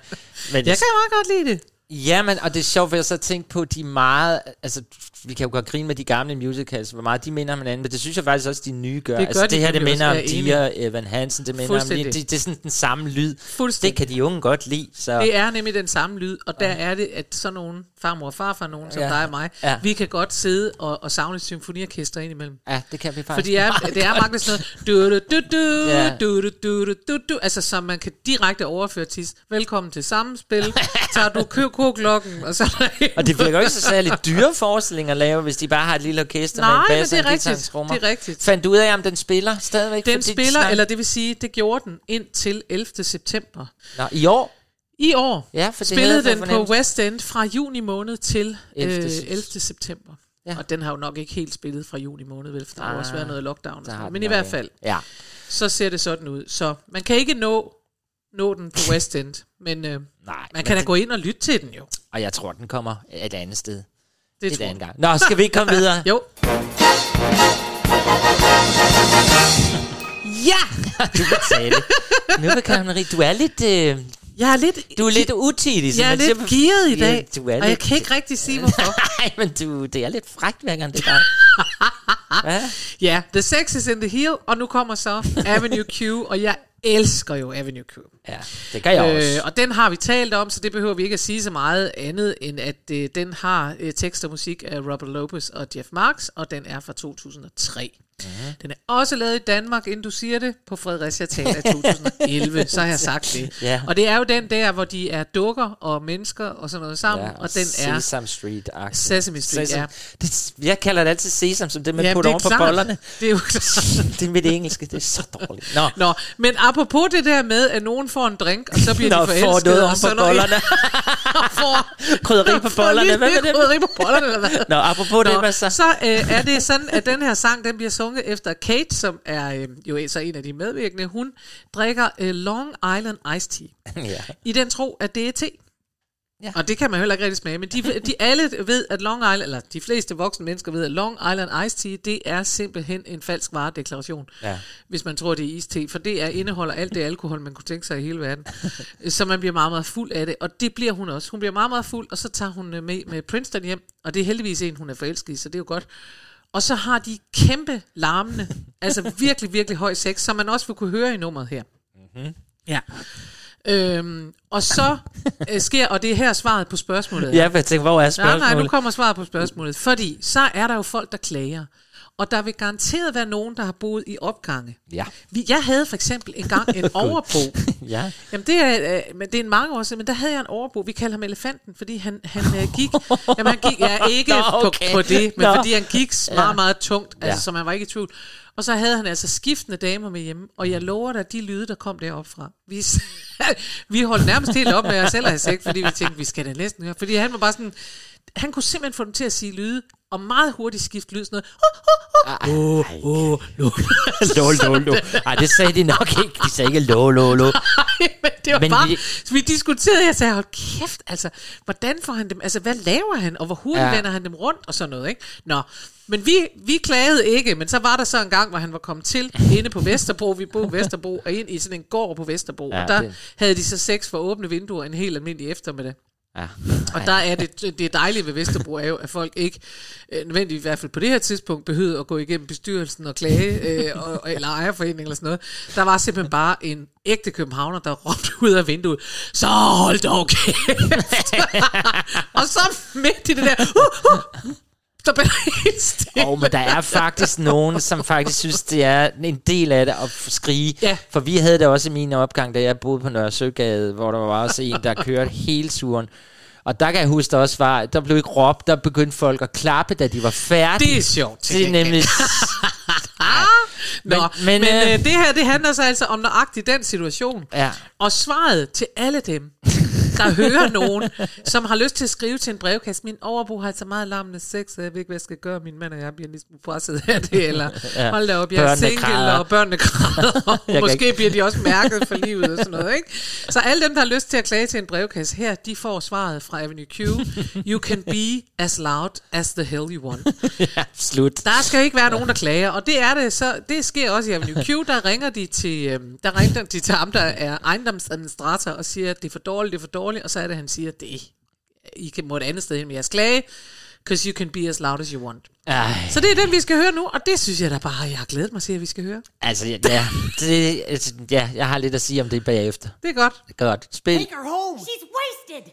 Men Jeg kan meget godt lide det. Ja, men, og det er sjovt, for jeg så tænkt på, de meget, altså, vi kan jo godt grine med de gamle musicals, hvor meget de minder om hinanden, men det synes jeg faktisk også, de nye gør. Det gør altså, de det her, det minder om Dia, Evan Hansen, det minder om, det, det, det er sådan den samme lyd. Det kan de unge godt lide, så... Det er nemlig den samme lyd, og der er det, at sådan nogen farmor og farfar, nogen som Ja. dig og mig, Ja. vi kan godt sidde og, og savne et symfoniorkester indimellem. Ja, det kan vi faktisk. For det er, det er mange sådan noget, du, du, du, du, Ja. du, du, du, du, du, du, altså som man kan direkte overføre til, velkommen til samspil, tager du kø-klokken, og så Og det bliver jo ikke så særlig dyre forestillinger at lave, hvis de bare har et lille orkester Nej, med en men bass det og er og rigtigt. Det er rigtigt. Fandt du ud af, om den spiller stadigvæk? Den de spiller, snak- eller det vil sige, det gjorde den indtil 11. september. Nå, i år? I år Ja, for det spillede den på. West End fra juni måned til 11. 11. september. 11. september. Ja. Og den har jo nok ikke helt spillet fra juni måned, vel, for der har jo også Ah, været noget lockdown. Og sådan har Men i hvert fald, Ja. så ser det sådan ud. Så man kan ikke nå, nå den på West End, men øh, Nej, man men kan da det- gå ind og lytte til den jo. Og jeg tror, den kommer et andet sted. Det et tror andet jeg. gang. Nå, skal vi ikke komme videre? Jo. Ja! du Karen Marie, du er lidt... Øh, jeg er lidt... Du er lidt utidig. Jeg er lidt siger gearet i Ja, dag, du er og jeg lidt- kan ikke rigtig sige, hvorfor. Nej, men du, det er lidt frækt, hver gang det er. Hvad? Ja, The Sex is in the Hill, og nu kommer så Avenue Q, og jeg elsker jo Avenue Q. Ja, det gør jeg også. Og den har vi talt om, så det behøver vi ikke at sige så meget andet, end at øh, den har øh, tekst og musik af Robert Lopez og Jeff Marks, og den er fra 2003. Mhm. Den er også lavet i Danmark, inden du siger det, på Fredericia Teater i 2011, så har jeg sagt det. Ja. Og det er jo den der, hvor de er dukker og mennesker og sådan noget sammen, Ja, og den er... Sesame Street. -agtig. Sesame Street, ja. Det, jeg kalder det altid sesam, som det, man Jamen, putter det er oven på bollerne. Det er jo klart. det er mit engelske, det er så dårligt. Nå, Nå, men apropos det der med, at nogen får en drink, og så bliver Nå, de får forelskede. noget og oven på bollerne. får krydderi på bollerne. Hvad med det? Krydderi på bollerne, eller hvad? Nå, apropos det, hvad så? Så øh, er det sådan, at den her sang, den bliver sunget efter Kate, som er øh, jo så en af de medvirkende. Hun drikker øh, Long Island Iced Tea. ja. I den tro, at det er te. Ja. Og det kan man heller ikke rigtig smage, men de, de alle ved, at Long Island, eller de fleste voksne mennesker ved, at Long Island Iced Tea, det er simpelthen en falsk varedeklaration, Ja. hvis man tror, det er iste, for det er indeholder alt det alkohol, man kunne tænke sig i hele verden. så man bliver meget, meget fuld af det, og det bliver hun også. Hun bliver meget, meget fuld, og så tager hun øh, med, med Princeton hjem, og det er heldigvis en, hun er forelsket i, så det er jo godt. Og så har de kæmpe larmende, altså virkelig, virkelig høj sex, som man også vil kunne høre i nummeret her. Mm-hmm. Ja. Øhm, og så øh, sker, og det er her svaret på spørgsmålet. Ja, jeg tænker, hvor er Nej, nej, nu spørgsmålet? kommer svaret på spørgsmålet. Fordi så er der jo folk, der klager. Og der vil garanteret være nogen, der har boet i opgange. Ja. Vi, jeg havde for eksempel engang en overbo. Ja. Jamen det er, øh, men det er en mange år siden, men der havde jeg en overbo. Vi kalder ham elefanten, fordi han, han øh, gik, jamen han gik, ja, ikke Nå, på, okay. på det, men Nå. fordi han gik meget, Ja. meget tungt, altså, Ja. så man var ikke i tvivl. Og så havde han altså skiftende damer med hjemme, og jeg lover dig, de lyde, der kom derop fra. Vi, vi holdt nærmest helt op med os selv have sex, fordi vi tænkte, vi skal da næsten høre. Fordi han var bare sådan, han kunne simpelthen få dem til at sige lyde, og meget hurtigt skifte lyd, sådan noget. Åh, åh, lo, lo, lo, lo. Ej, det sagde de nok ikke. De sagde ikke lo, lo, lo. men det var Men bare, vi- vi, vi diskuterede, jeg sagde, hold kæft, altså, hvordan får han dem, altså, hvad laver han, og hvor hurtigt Ja. vender han dem rundt, og sådan noget, ikke? Nå, men vi, vi klagede ikke, men så var der så en gang, hvor han var kommet til, inde på Vesterbro, vi boede på Vesterbro, og ind i sådan en gård på Vesterbro, Ja, og der det. havde de så sex for åbne vinduer en helt almindelig eftermiddag. Ja. Og der er det, det dejlige ved Vesterbro er jo, at folk ikke, øh, nødvendigvis i hvert fald på det her tidspunkt, behøvede at gå igennem bestyrelsen og klage, øh, og, eller ejerforening eller sådan noget. Der var simpelthen bare en ægte københavner, der råbte ud af vinduet, så hold dog kæft. og så midt i det der, uh, uh, der helt stille. Og men der er faktisk nogen, som faktisk synes, det er en del af det at skrige. Ja. For vi havde det også i min opgang, da jeg boede på Nørre Søgade, hvor der var også en, der kørte hele turen. Og der kan jeg huske, der også var, der blev ikke råbt, der begyndte folk at klappe, da de var færdige. Det er sjovt. Det er nemlig... Nå, Men- men, men, men, øh, øh, det her, det handler så altså om nøjagtigt den situation. Ja. Og svaret til alle dem, der hører nogen, som har lyst til at skrive til en brevkasse, min overbo har altså meget larmende sex, så jeg ved ikke, hvad jeg skal gøre. Min mand og jeg bliver smule presset af det, eller Ja. hold da op, jeg er Børnene single, græder. og børnene græder, og Jeg måske ikke- bliver de også mærket for livet og sådan noget. Ikke? Så alle dem, der har lyst til at klage til en brevkasse her, de får svaret fra Avenue Q. You can be as loud as the hell you want. ja, slut. Der skal ikke være nogen, der klager, og det er det så. Det sker også i Avenue Q. Der ringer de til, øhm, der ringer de til ham, der er ejendomsadministrator, og siger, at det er for dårligt, det er for dårligt, og så er det, han siger, at det I kan må et andet sted hen med jeres klage, because you can be as loud as you want. Ej. Så det er den, vi skal høre nu, og det synes jeg da bare, jeg har glædet mig til, at vi skal høre. Altså, ja, ja, det, altså, ja, jeg har lidt at sige om det bagefter. Det er godt. Godt. Spil. her home. She's wasted.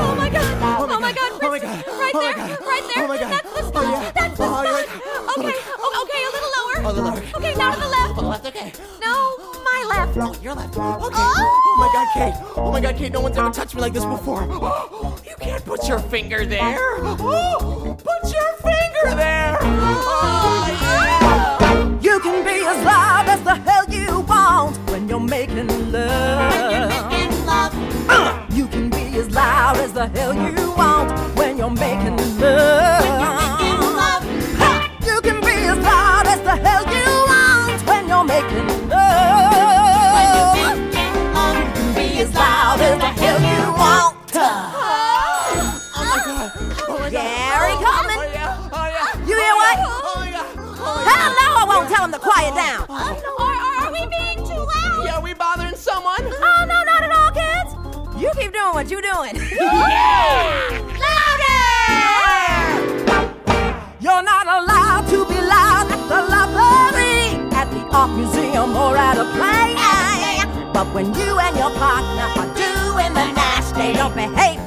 Oh my god! Oh my god! Oh my god! Right there! Right there! Oh my god! That's the spot! That's the spot! Okay, oh, okay, Oh, the lower. Okay, now to the left. On the left, okay. No, my left. Oh, your left. Okay. Oh, oh my god, Kate. Oh my god, Kate, no one's ever touched me like this before. You can't put your finger there. Oh, put your partner are doing the dash, they don't behave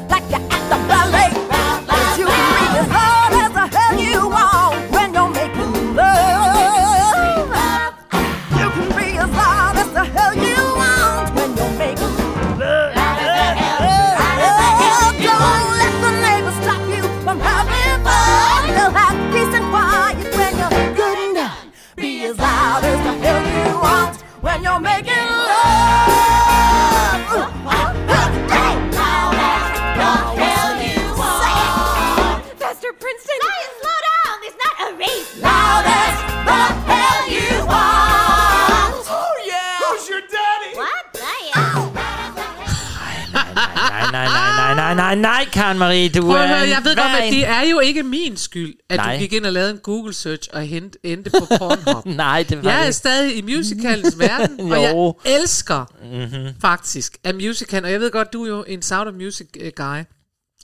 Karen Marie, du Prøv at høre, jeg ved godt, at det er jo ikke min skyld, at Nej. du gik ind og lavede en Google search og hent, endte på Pornhub. Nej, det var Jeg er det. stadig i musicalens verden, og jeg elsker Mhm. faktisk af musical, og jeg ved godt, du er jo en Sound of Music øh, guy,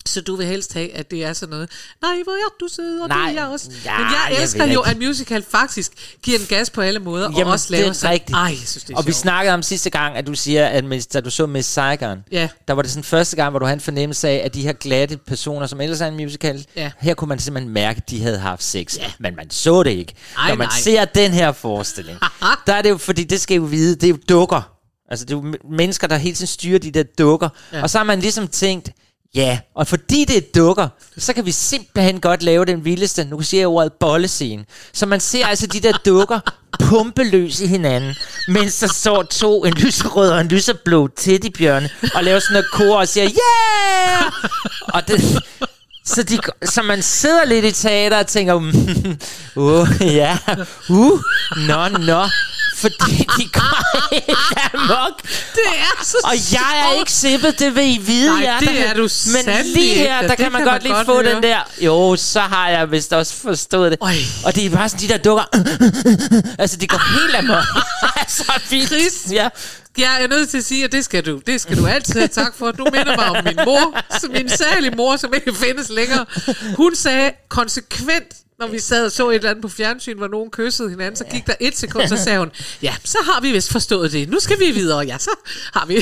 så du vil helst have, at det er sådan noget, nej, hvor er du sød, og det Nej, er jeg også. ja, Men jeg jeg elsker ved jo, ikke. at musical faktisk giver en gas på alle måder, og også laver er sådan, rigtigt. ej, jeg synes, det er og vi sjovt. snakkede om sidste gang, at du siger, at da du så Miss Saigon, Ja. der var det sådan første gang, hvor du havde en fornemmelse af, at de her glatte personer, som ellers er en musical, Ja. her kunne man simpelthen mærke, at de havde haft sex. Ja. Men man så det ikke. Ej, Når man nej. ser den her forestilling, der er det jo, fordi det skal I jo vide, det er jo dukker. Altså det er jo mennesker, der hele tiden styrer de der dukker. Ja. Og så har man ligesom tænkt, ja, og fordi det er dukker, så kan vi simpelthen godt lave den vildeste, nu siger jeg ordet bollescene. Så man ser altså de der dukker pumpeløs i hinanden, mens der står to, en lyserød og en lyserblå teddybjørne, og laver sådan noget kor og siger, yeah! Og det, så, de, så man sidder lidt i teater og tænker, uh, ja, uh, nå, nå, fordi de går helt amok. Det er så Og jeg er ikke sippet, det vil I vide. Nej, jer, det der- er du Men lige her, der det kan man kan godt man lige få høre. den der. Jo, så har jeg vist også forstået det. Øj. Og det er bare sådan, de der dukker. altså, de går helt amok. så vildt. Chris. Ja. Jeg er nødt til at sige, at det skal du, det skal du altid have tak for. Du minder mig om min mor, som min særlige mor, som ikke findes længere. Hun sagde konsekvent, når vi sad og så et eller andet på fjernsyn, hvor nogen kyssede hinanden, så gik der et sekund, så sagde hun, ja, så har vi vist forstået det. Nu skal vi videre. Ja, så har vi.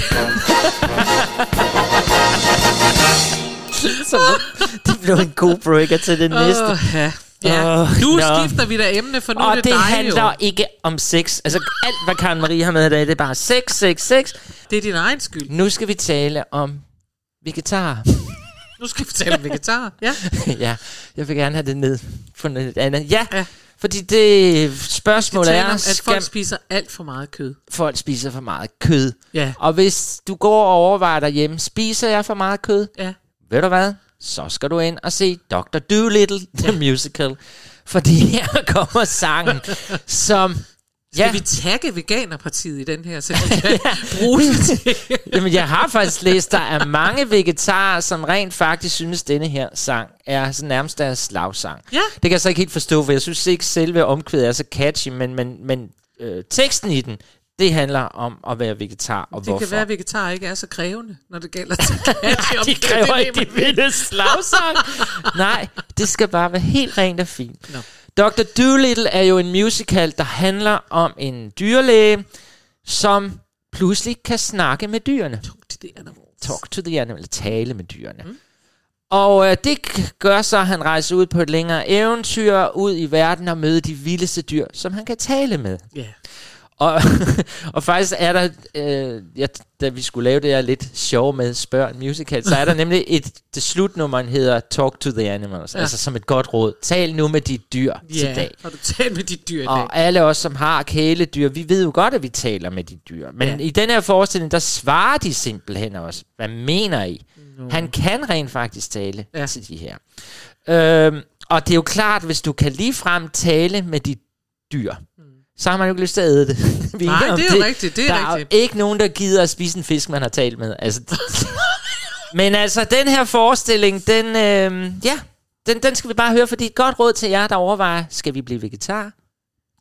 Så det blev en god breaker til det næste. Åh, ja. Ja. Nu nå. skifter vi da emne, for nu er Og det, det dig handler jo. ikke om sex. Altså, alt, hvad Karen Marie har med i dag, det er bare sex, sex, sex. Det er din egen skyld. Nu skal vi tale om vegetar. Nu skal vi tale om vegetar. Ja. ja, jeg vil gerne have det ned på noget andet. Ja, Ja. fordi det spørgsmål er, om, at skal folk spiser alt for meget kød. folk spiser for meget kød? Ja. Og hvis du går og overvejer derhjemme, spiser jeg for meget kød? Ja. Ved du hvad? Så skal du ind og se Dr. Dolittle, the musical. Fordi her kommer sangen, som... Skal vi tagge Veganerpartiet i den her, så vi kan bruge det til... Jamen, jeg har faktisk læst, der er mange vegetarer, som rent faktisk synes, denne her sang er sådan nærmest deres slagsang. Ja. Det kan jeg så ikke helt forstå, for jeg synes ikke selve omkvædet er så catchy, men, men, men øh, teksten i den, det handler om at være vegetar, og Det hvorfor. kan være, at vegetar ikke er så krævende, når det gælder til catchy. de kræver ikke de vilde slagsang. Nej, det skal bare være helt rent og fint. Nå. Dr. Dolittle er jo en musical, der handler om en dyrlæge, som pludselig kan snakke med dyrene. Talk to the animal, tale med dyrene. Mm. Og øh, det gør så, at han rejser ud på et længere eventyr ud i verden og møder de vildeste dyr, som han kan tale med. Ja. Og, og faktisk er der, øh, ja, da vi skulle lave det her lidt sjov med Spørg musical, så er der nemlig et, det slutnummeren hedder Talk to the Animals, Ja. altså som et godt råd. Tal nu med de dyr Ja, til dag. har du talt med de dyr i dag? Og alle os, som har kæledyr, vi ved jo godt, at vi taler med de dyr. Men Ja. i den her forestilling, der svarer de simpelthen også. Hvad mener I? Nå. Han kan rent faktisk tale Ja. til de her. Øhm, og det er jo klart, hvis du kan ligefrem tale med de dyr, så har man jo ikke lyst til at æde det. Vi Nej, det er jo rigtigt, det er der rigtigt. er jo ikke nogen, der gider at spise en fisk, man har talt med. Altså, men altså, den her forestilling, den, øh, ja, den, den skal vi bare høre, fordi et godt råd til jer, der overvejer, skal vi blive vegetar?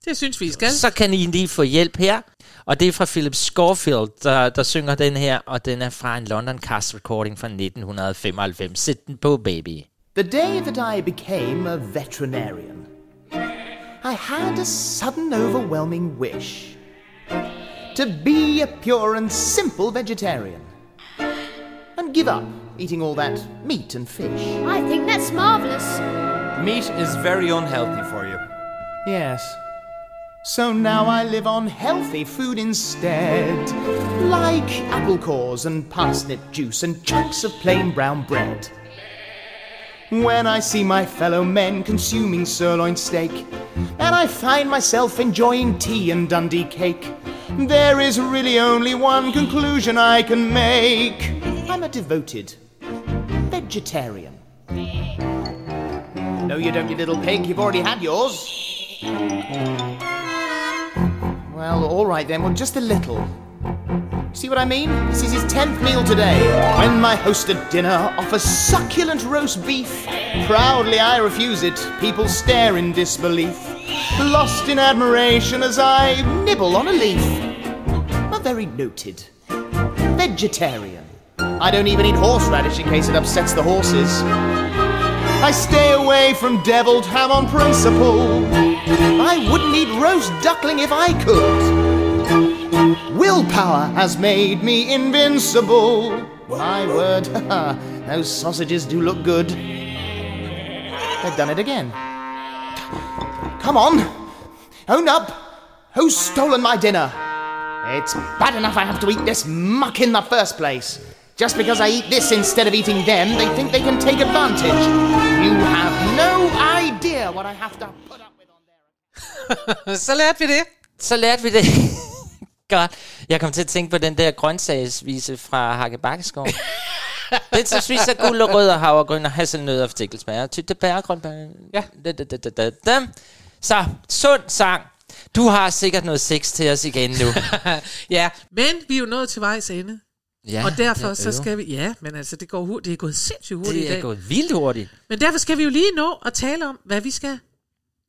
Det synes vi, skal. Så kan I lige få hjælp her. Og det er fra Philip Schofield, der, der synger den her, og den er fra en London cast recording fra 1995. Sæt den på, baby. The day that I became a veterinarian, I had a sudden overwhelming wish to be a pure and simple vegetarian and give up eating all that meat and fish. I think that's marvelous. Meat is very unhealthy for you. Yes. So now I live on healthy food instead, like apple cores and parsnip juice and chunks of plain brown bread. When I see my fellow men consuming sirloin steak, and I find myself enjoying tea and Dundee cake, there is really only one conclusion I can make. I'm a devoted vegetarian. No, you don't, you little pig. You've already had yours. Well, all right then. Well, just a little. See what I mean? This is his tenth meal today. When my host at dinner offers succulent roast beef, proudly I refuse it. People stare in disbelief, lost in admiration as I nibble on a leaf. A very noted vegetarian. I don't even eat horseradish in case it upsets the horses. I stay away from deviled ham on principle. I wouldn't eat roast duckling if I could. Willpower has made me invincible. My word, those sausages do look good. They've done it again. Come on, own up. Who's stolen my dinner? It's bad enough I have to eat this muck in the first place. Just because I eat this instead of eating them, they think they can take advantage. You have no idea what I have to put up with. Så lærte vi det. Så lærte vi det. Godt. Jeg kom til at tænke på den der grøntsagsvise fra Hakke Bakkeskov. den som spiser og rød og havregryn og hasselnødder og stikkelsmager. Tytte bær, grønbær. Ja. Da, da, da, da, da. Så, sund sang. Du har sikkert noget sex til os igen nu. ja, men vi er jo nået til vejs ende. Ja, og derfor ja, så skal vi... Ja, men altså, det, går hurtigt, det er gået sindssygt hurtigt i Det er dag. gået vildt hurtigt. Men derfor skal vi jo lige nå at tale om, hvad vi skal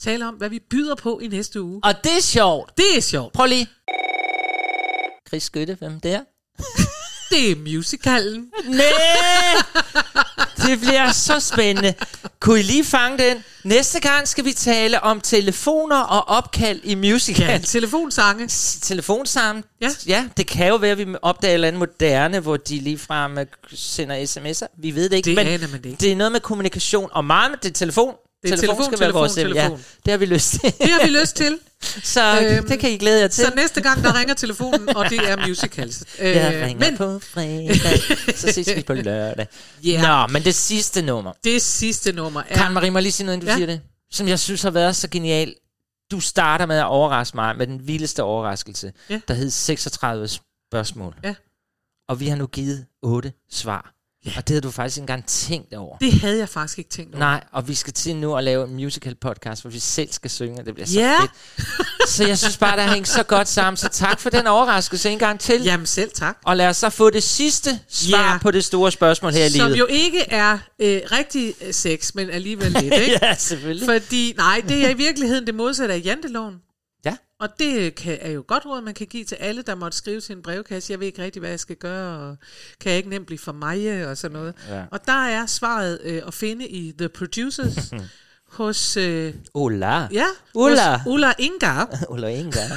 tale om, hvad vi byder på i næste uge. Og det er sjovt. Det er sjovt. Prøv lige. Chris Skytte, hvem det er? Det er musicalen. Nej! Det bliver så spændende. Kunne I lige fange den? Næste gang skal vi tale om telefoner og opkald i musical. Ja, telefonsange. Telefonsange. Ja. ja, det kan jo være, at vi opdager et eller andet moderne, hvor de ligefrem øh, sender sms'er. Vi ved det ikke, Det men aner man det ikke. det er noget med kommunikation. Og meget med det telefon. Det er telefon, telefon, skal være telefon, vores telefon. Ja, det har vi lyst til. Det har vi lyst til. Så øhm, det kan I glæde jer til. Så næste gang, der ringer telefonen, og det er musicals. Jeg Øh, ringer men på fredag, så ses vi på lørdag. Ja. Nå, men det sidste nummer. det sidste nummer er... Karen Marie, må jeg lige sige noget, inden du Ja. siger det? Som jeg synes har været så genial. Du starter med at overraske mig med den vildeste overraskelse, Ja. der hed 36 spørgsmål. Ja. Og vi har nu givet 8 svar. Ja. Og det havde du faktisk ikke engang tænkt over. Det havde jeg faktisk ikke tænkt over. Nej, og vi skal til nu at lave en musical podcast, hvor vi selv skal synge, og det bliver så Ja. fedt. Så jeg synes bare, der hænger så godt sammen. Så tak for den overraskelse en gang til. Jamen selv tak. Og lad os så få det sidste svar Ja. på det store spørgsmål her i Som livet. jo ikke er øh, rigtig øh, sex, men alligevel lidt, ikke? ja, selvfølgelig. Fordi, nej, det er i virkeligheden det modsatte af janteloven. Og det kan, er jo godt råd, man kan give til alle, der måtte skrive til en brevkasse. Jeg ved ikke rigtig, hvad jeg skal gøre, og kan jeg ikke nemt blive for mig, og sådan noget. Ja. Og der er svaret øh, at finde i The Producers hos... Øh, Ulla. ja, Ulla. hos Ulla Ingar. Ulla Inga.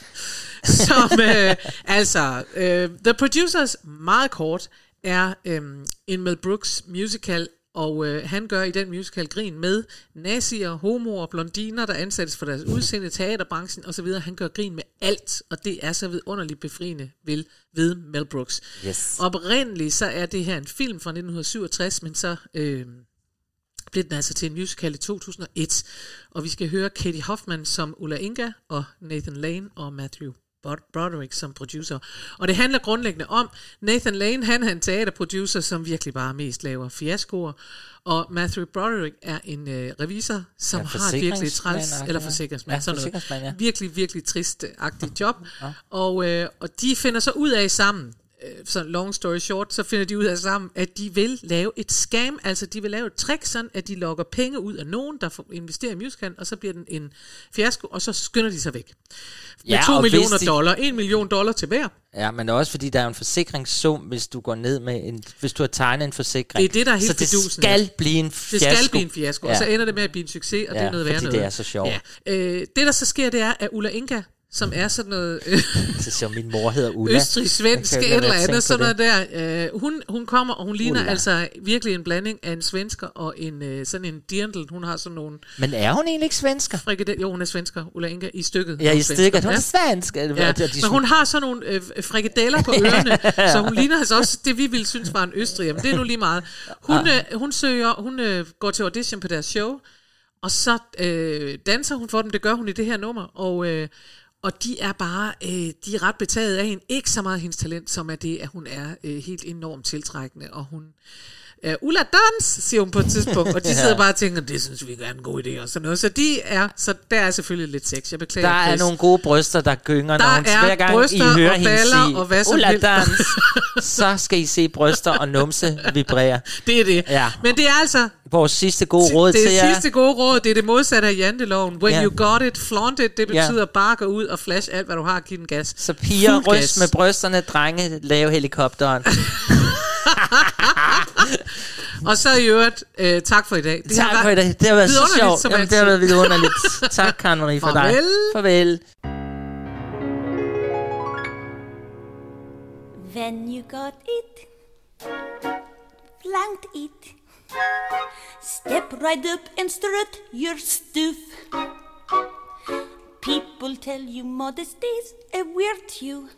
som øh, altså øh, The Producers meget kort er øh, en Mel Brooks musical og øh, han gør i den musical grin med nazier, homoer, blondiner, der ansættes for deres udseende, teaterbranchen osv. Han gør grin med alt, og det er så vidunderligt befriende ved, ved Mel Brooks. Yes. Oprindeligt så er det her en film fra 1967, men så øh, blev den altså til en musical i 2001. Og vi skal høre Katie Hoffman som Ulla Inga, og Nathan Lane og Matthew Broderick som producer. Og det handler grundlæggende om, Nathan Lane, han er en teaterproducer, som virkelig bare mest laver fiaskoer. Og Matthew Broderick er en øh, revisor, som Ja, har et virkelig træls, eller ja. forsikringsmand, Ja, sådan noget. ja. Virkelig, virkelig trist-agtigt job. Og, øh, og de finder så ud af sammen, så long story short, så finder de ud af sammen, at de vil lave et scam, altså de vil lave et trick, sådan at de lokker penge ud af nogen, der investerer i musicalen, og så bliver den en fiasko, og så skynder de sig væk. Med Ja, 2 og hvis millioner de- dollar, 1 million dollar til hver. Ja, men også fordi der er en forsikringssum, hvis du går ned med en, hvis du har tegnet en forsikring. Det er det, der er helt Så det fidusen, skal ja. blive en Det fiasko. skal blive en fiasko, ja. og så ender det med at blive en succes, og det Ja, er noget værd noget. det er så sjovt. Ja. Øh, det, der så sker, det er, at Ulla Inga, som er sådan noget... Øh, er som min mor hedder Ulla. Østrig-svensk, et eller andet, sådan noget der. Øh, hun, hun kommer, og hun ligner Ulla. altså virkelig en blanding af en svensker og en øh, sådan en dirndl. Hun har sådan nogle Men er hun egentlig ikke svensker? frikadelle. Jo, hun er svensker, Ulla Inga, i stykket. Ja, i stykket. Hun er Ja. svensk. Ja, men hun har sådan nogle øh, frikadeller på ørerne, så hun ligner altså også det, vi ville synes var en østrig. Men det er nu lige meget. Hun, øh, hun søger, hun øh, går til audition på deres show, og så øh, danser hun for dem. Det gør hun i det her nummer, og... Øh, og de er bare, øh, de er ret betaget af hende. Ikke så meget hendes talent, som er det, at hun er øh, helt enormt tiltrækkende, og hun Uh, Ulla Dans, siger hun på et tidspunkt, og de Ja. sidder bare og tænker, det synes vi er en god idé og sådan noget. Så de er, så der er selvfølgelig lidt sex. Jeg beklager, Der er Chris. nogle gode bryster, der gynger, Der når hun er hver gang I hører og hende sige, og hvad som "Ulla helst." dans, så skal I se bryster og numse vibrere. Det er det. Ja. Men det er altså Vores sidste gode råd det til er jer. sidste gode råd, det er det modsatte af janteloven. When Ja. you got it, flaunt it, det Ja. betyder bare gå ud og flash alt, hvad du har, giv den gas. Så piger, Fuld ryst gas. med brysterne, drenge, lave helikopteren. Og så i øvrigt, øh, tak for i dag. Det tak har for i dag. Det har været så sjovt. Jamen, det har altid. været vidunderligt. tak, Karen Marie, for dig. Farvel. Farvel. When you got it, flanked it, step right up and strut your stuff. People tell you modesty's a weird you,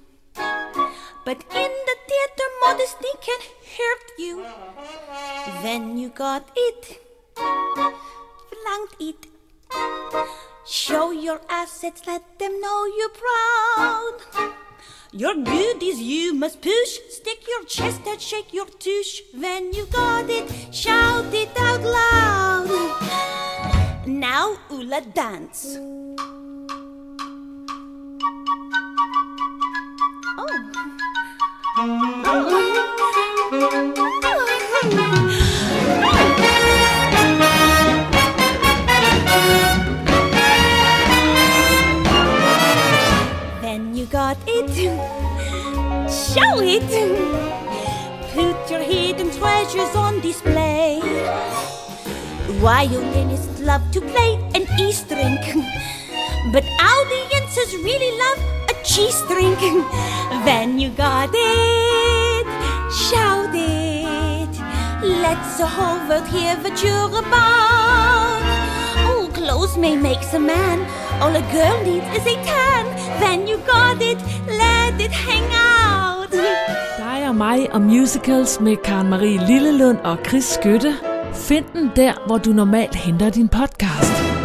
but in the theater modesty can hurt you. When you got it, flanked it, show your assets, let them know you're proud. Your goodies you must push. Stick your chest out, shake your tush. When you got it, shout it out loud. Now, Ula, dance. When you got it, show it. Put your hidden treasures on display. Violinists love to play an E string, but audiences really love G drinking. When you got it, shout it. Let's the whole world hear what you're about. Oh, clothes may make a man. All a girl needs is a tan. When you got it, let it hang out. Dig og mig og musicals med Karen Marie Lillelund og Chris Skytte. Find den der, hvor du normalt henter din podcast.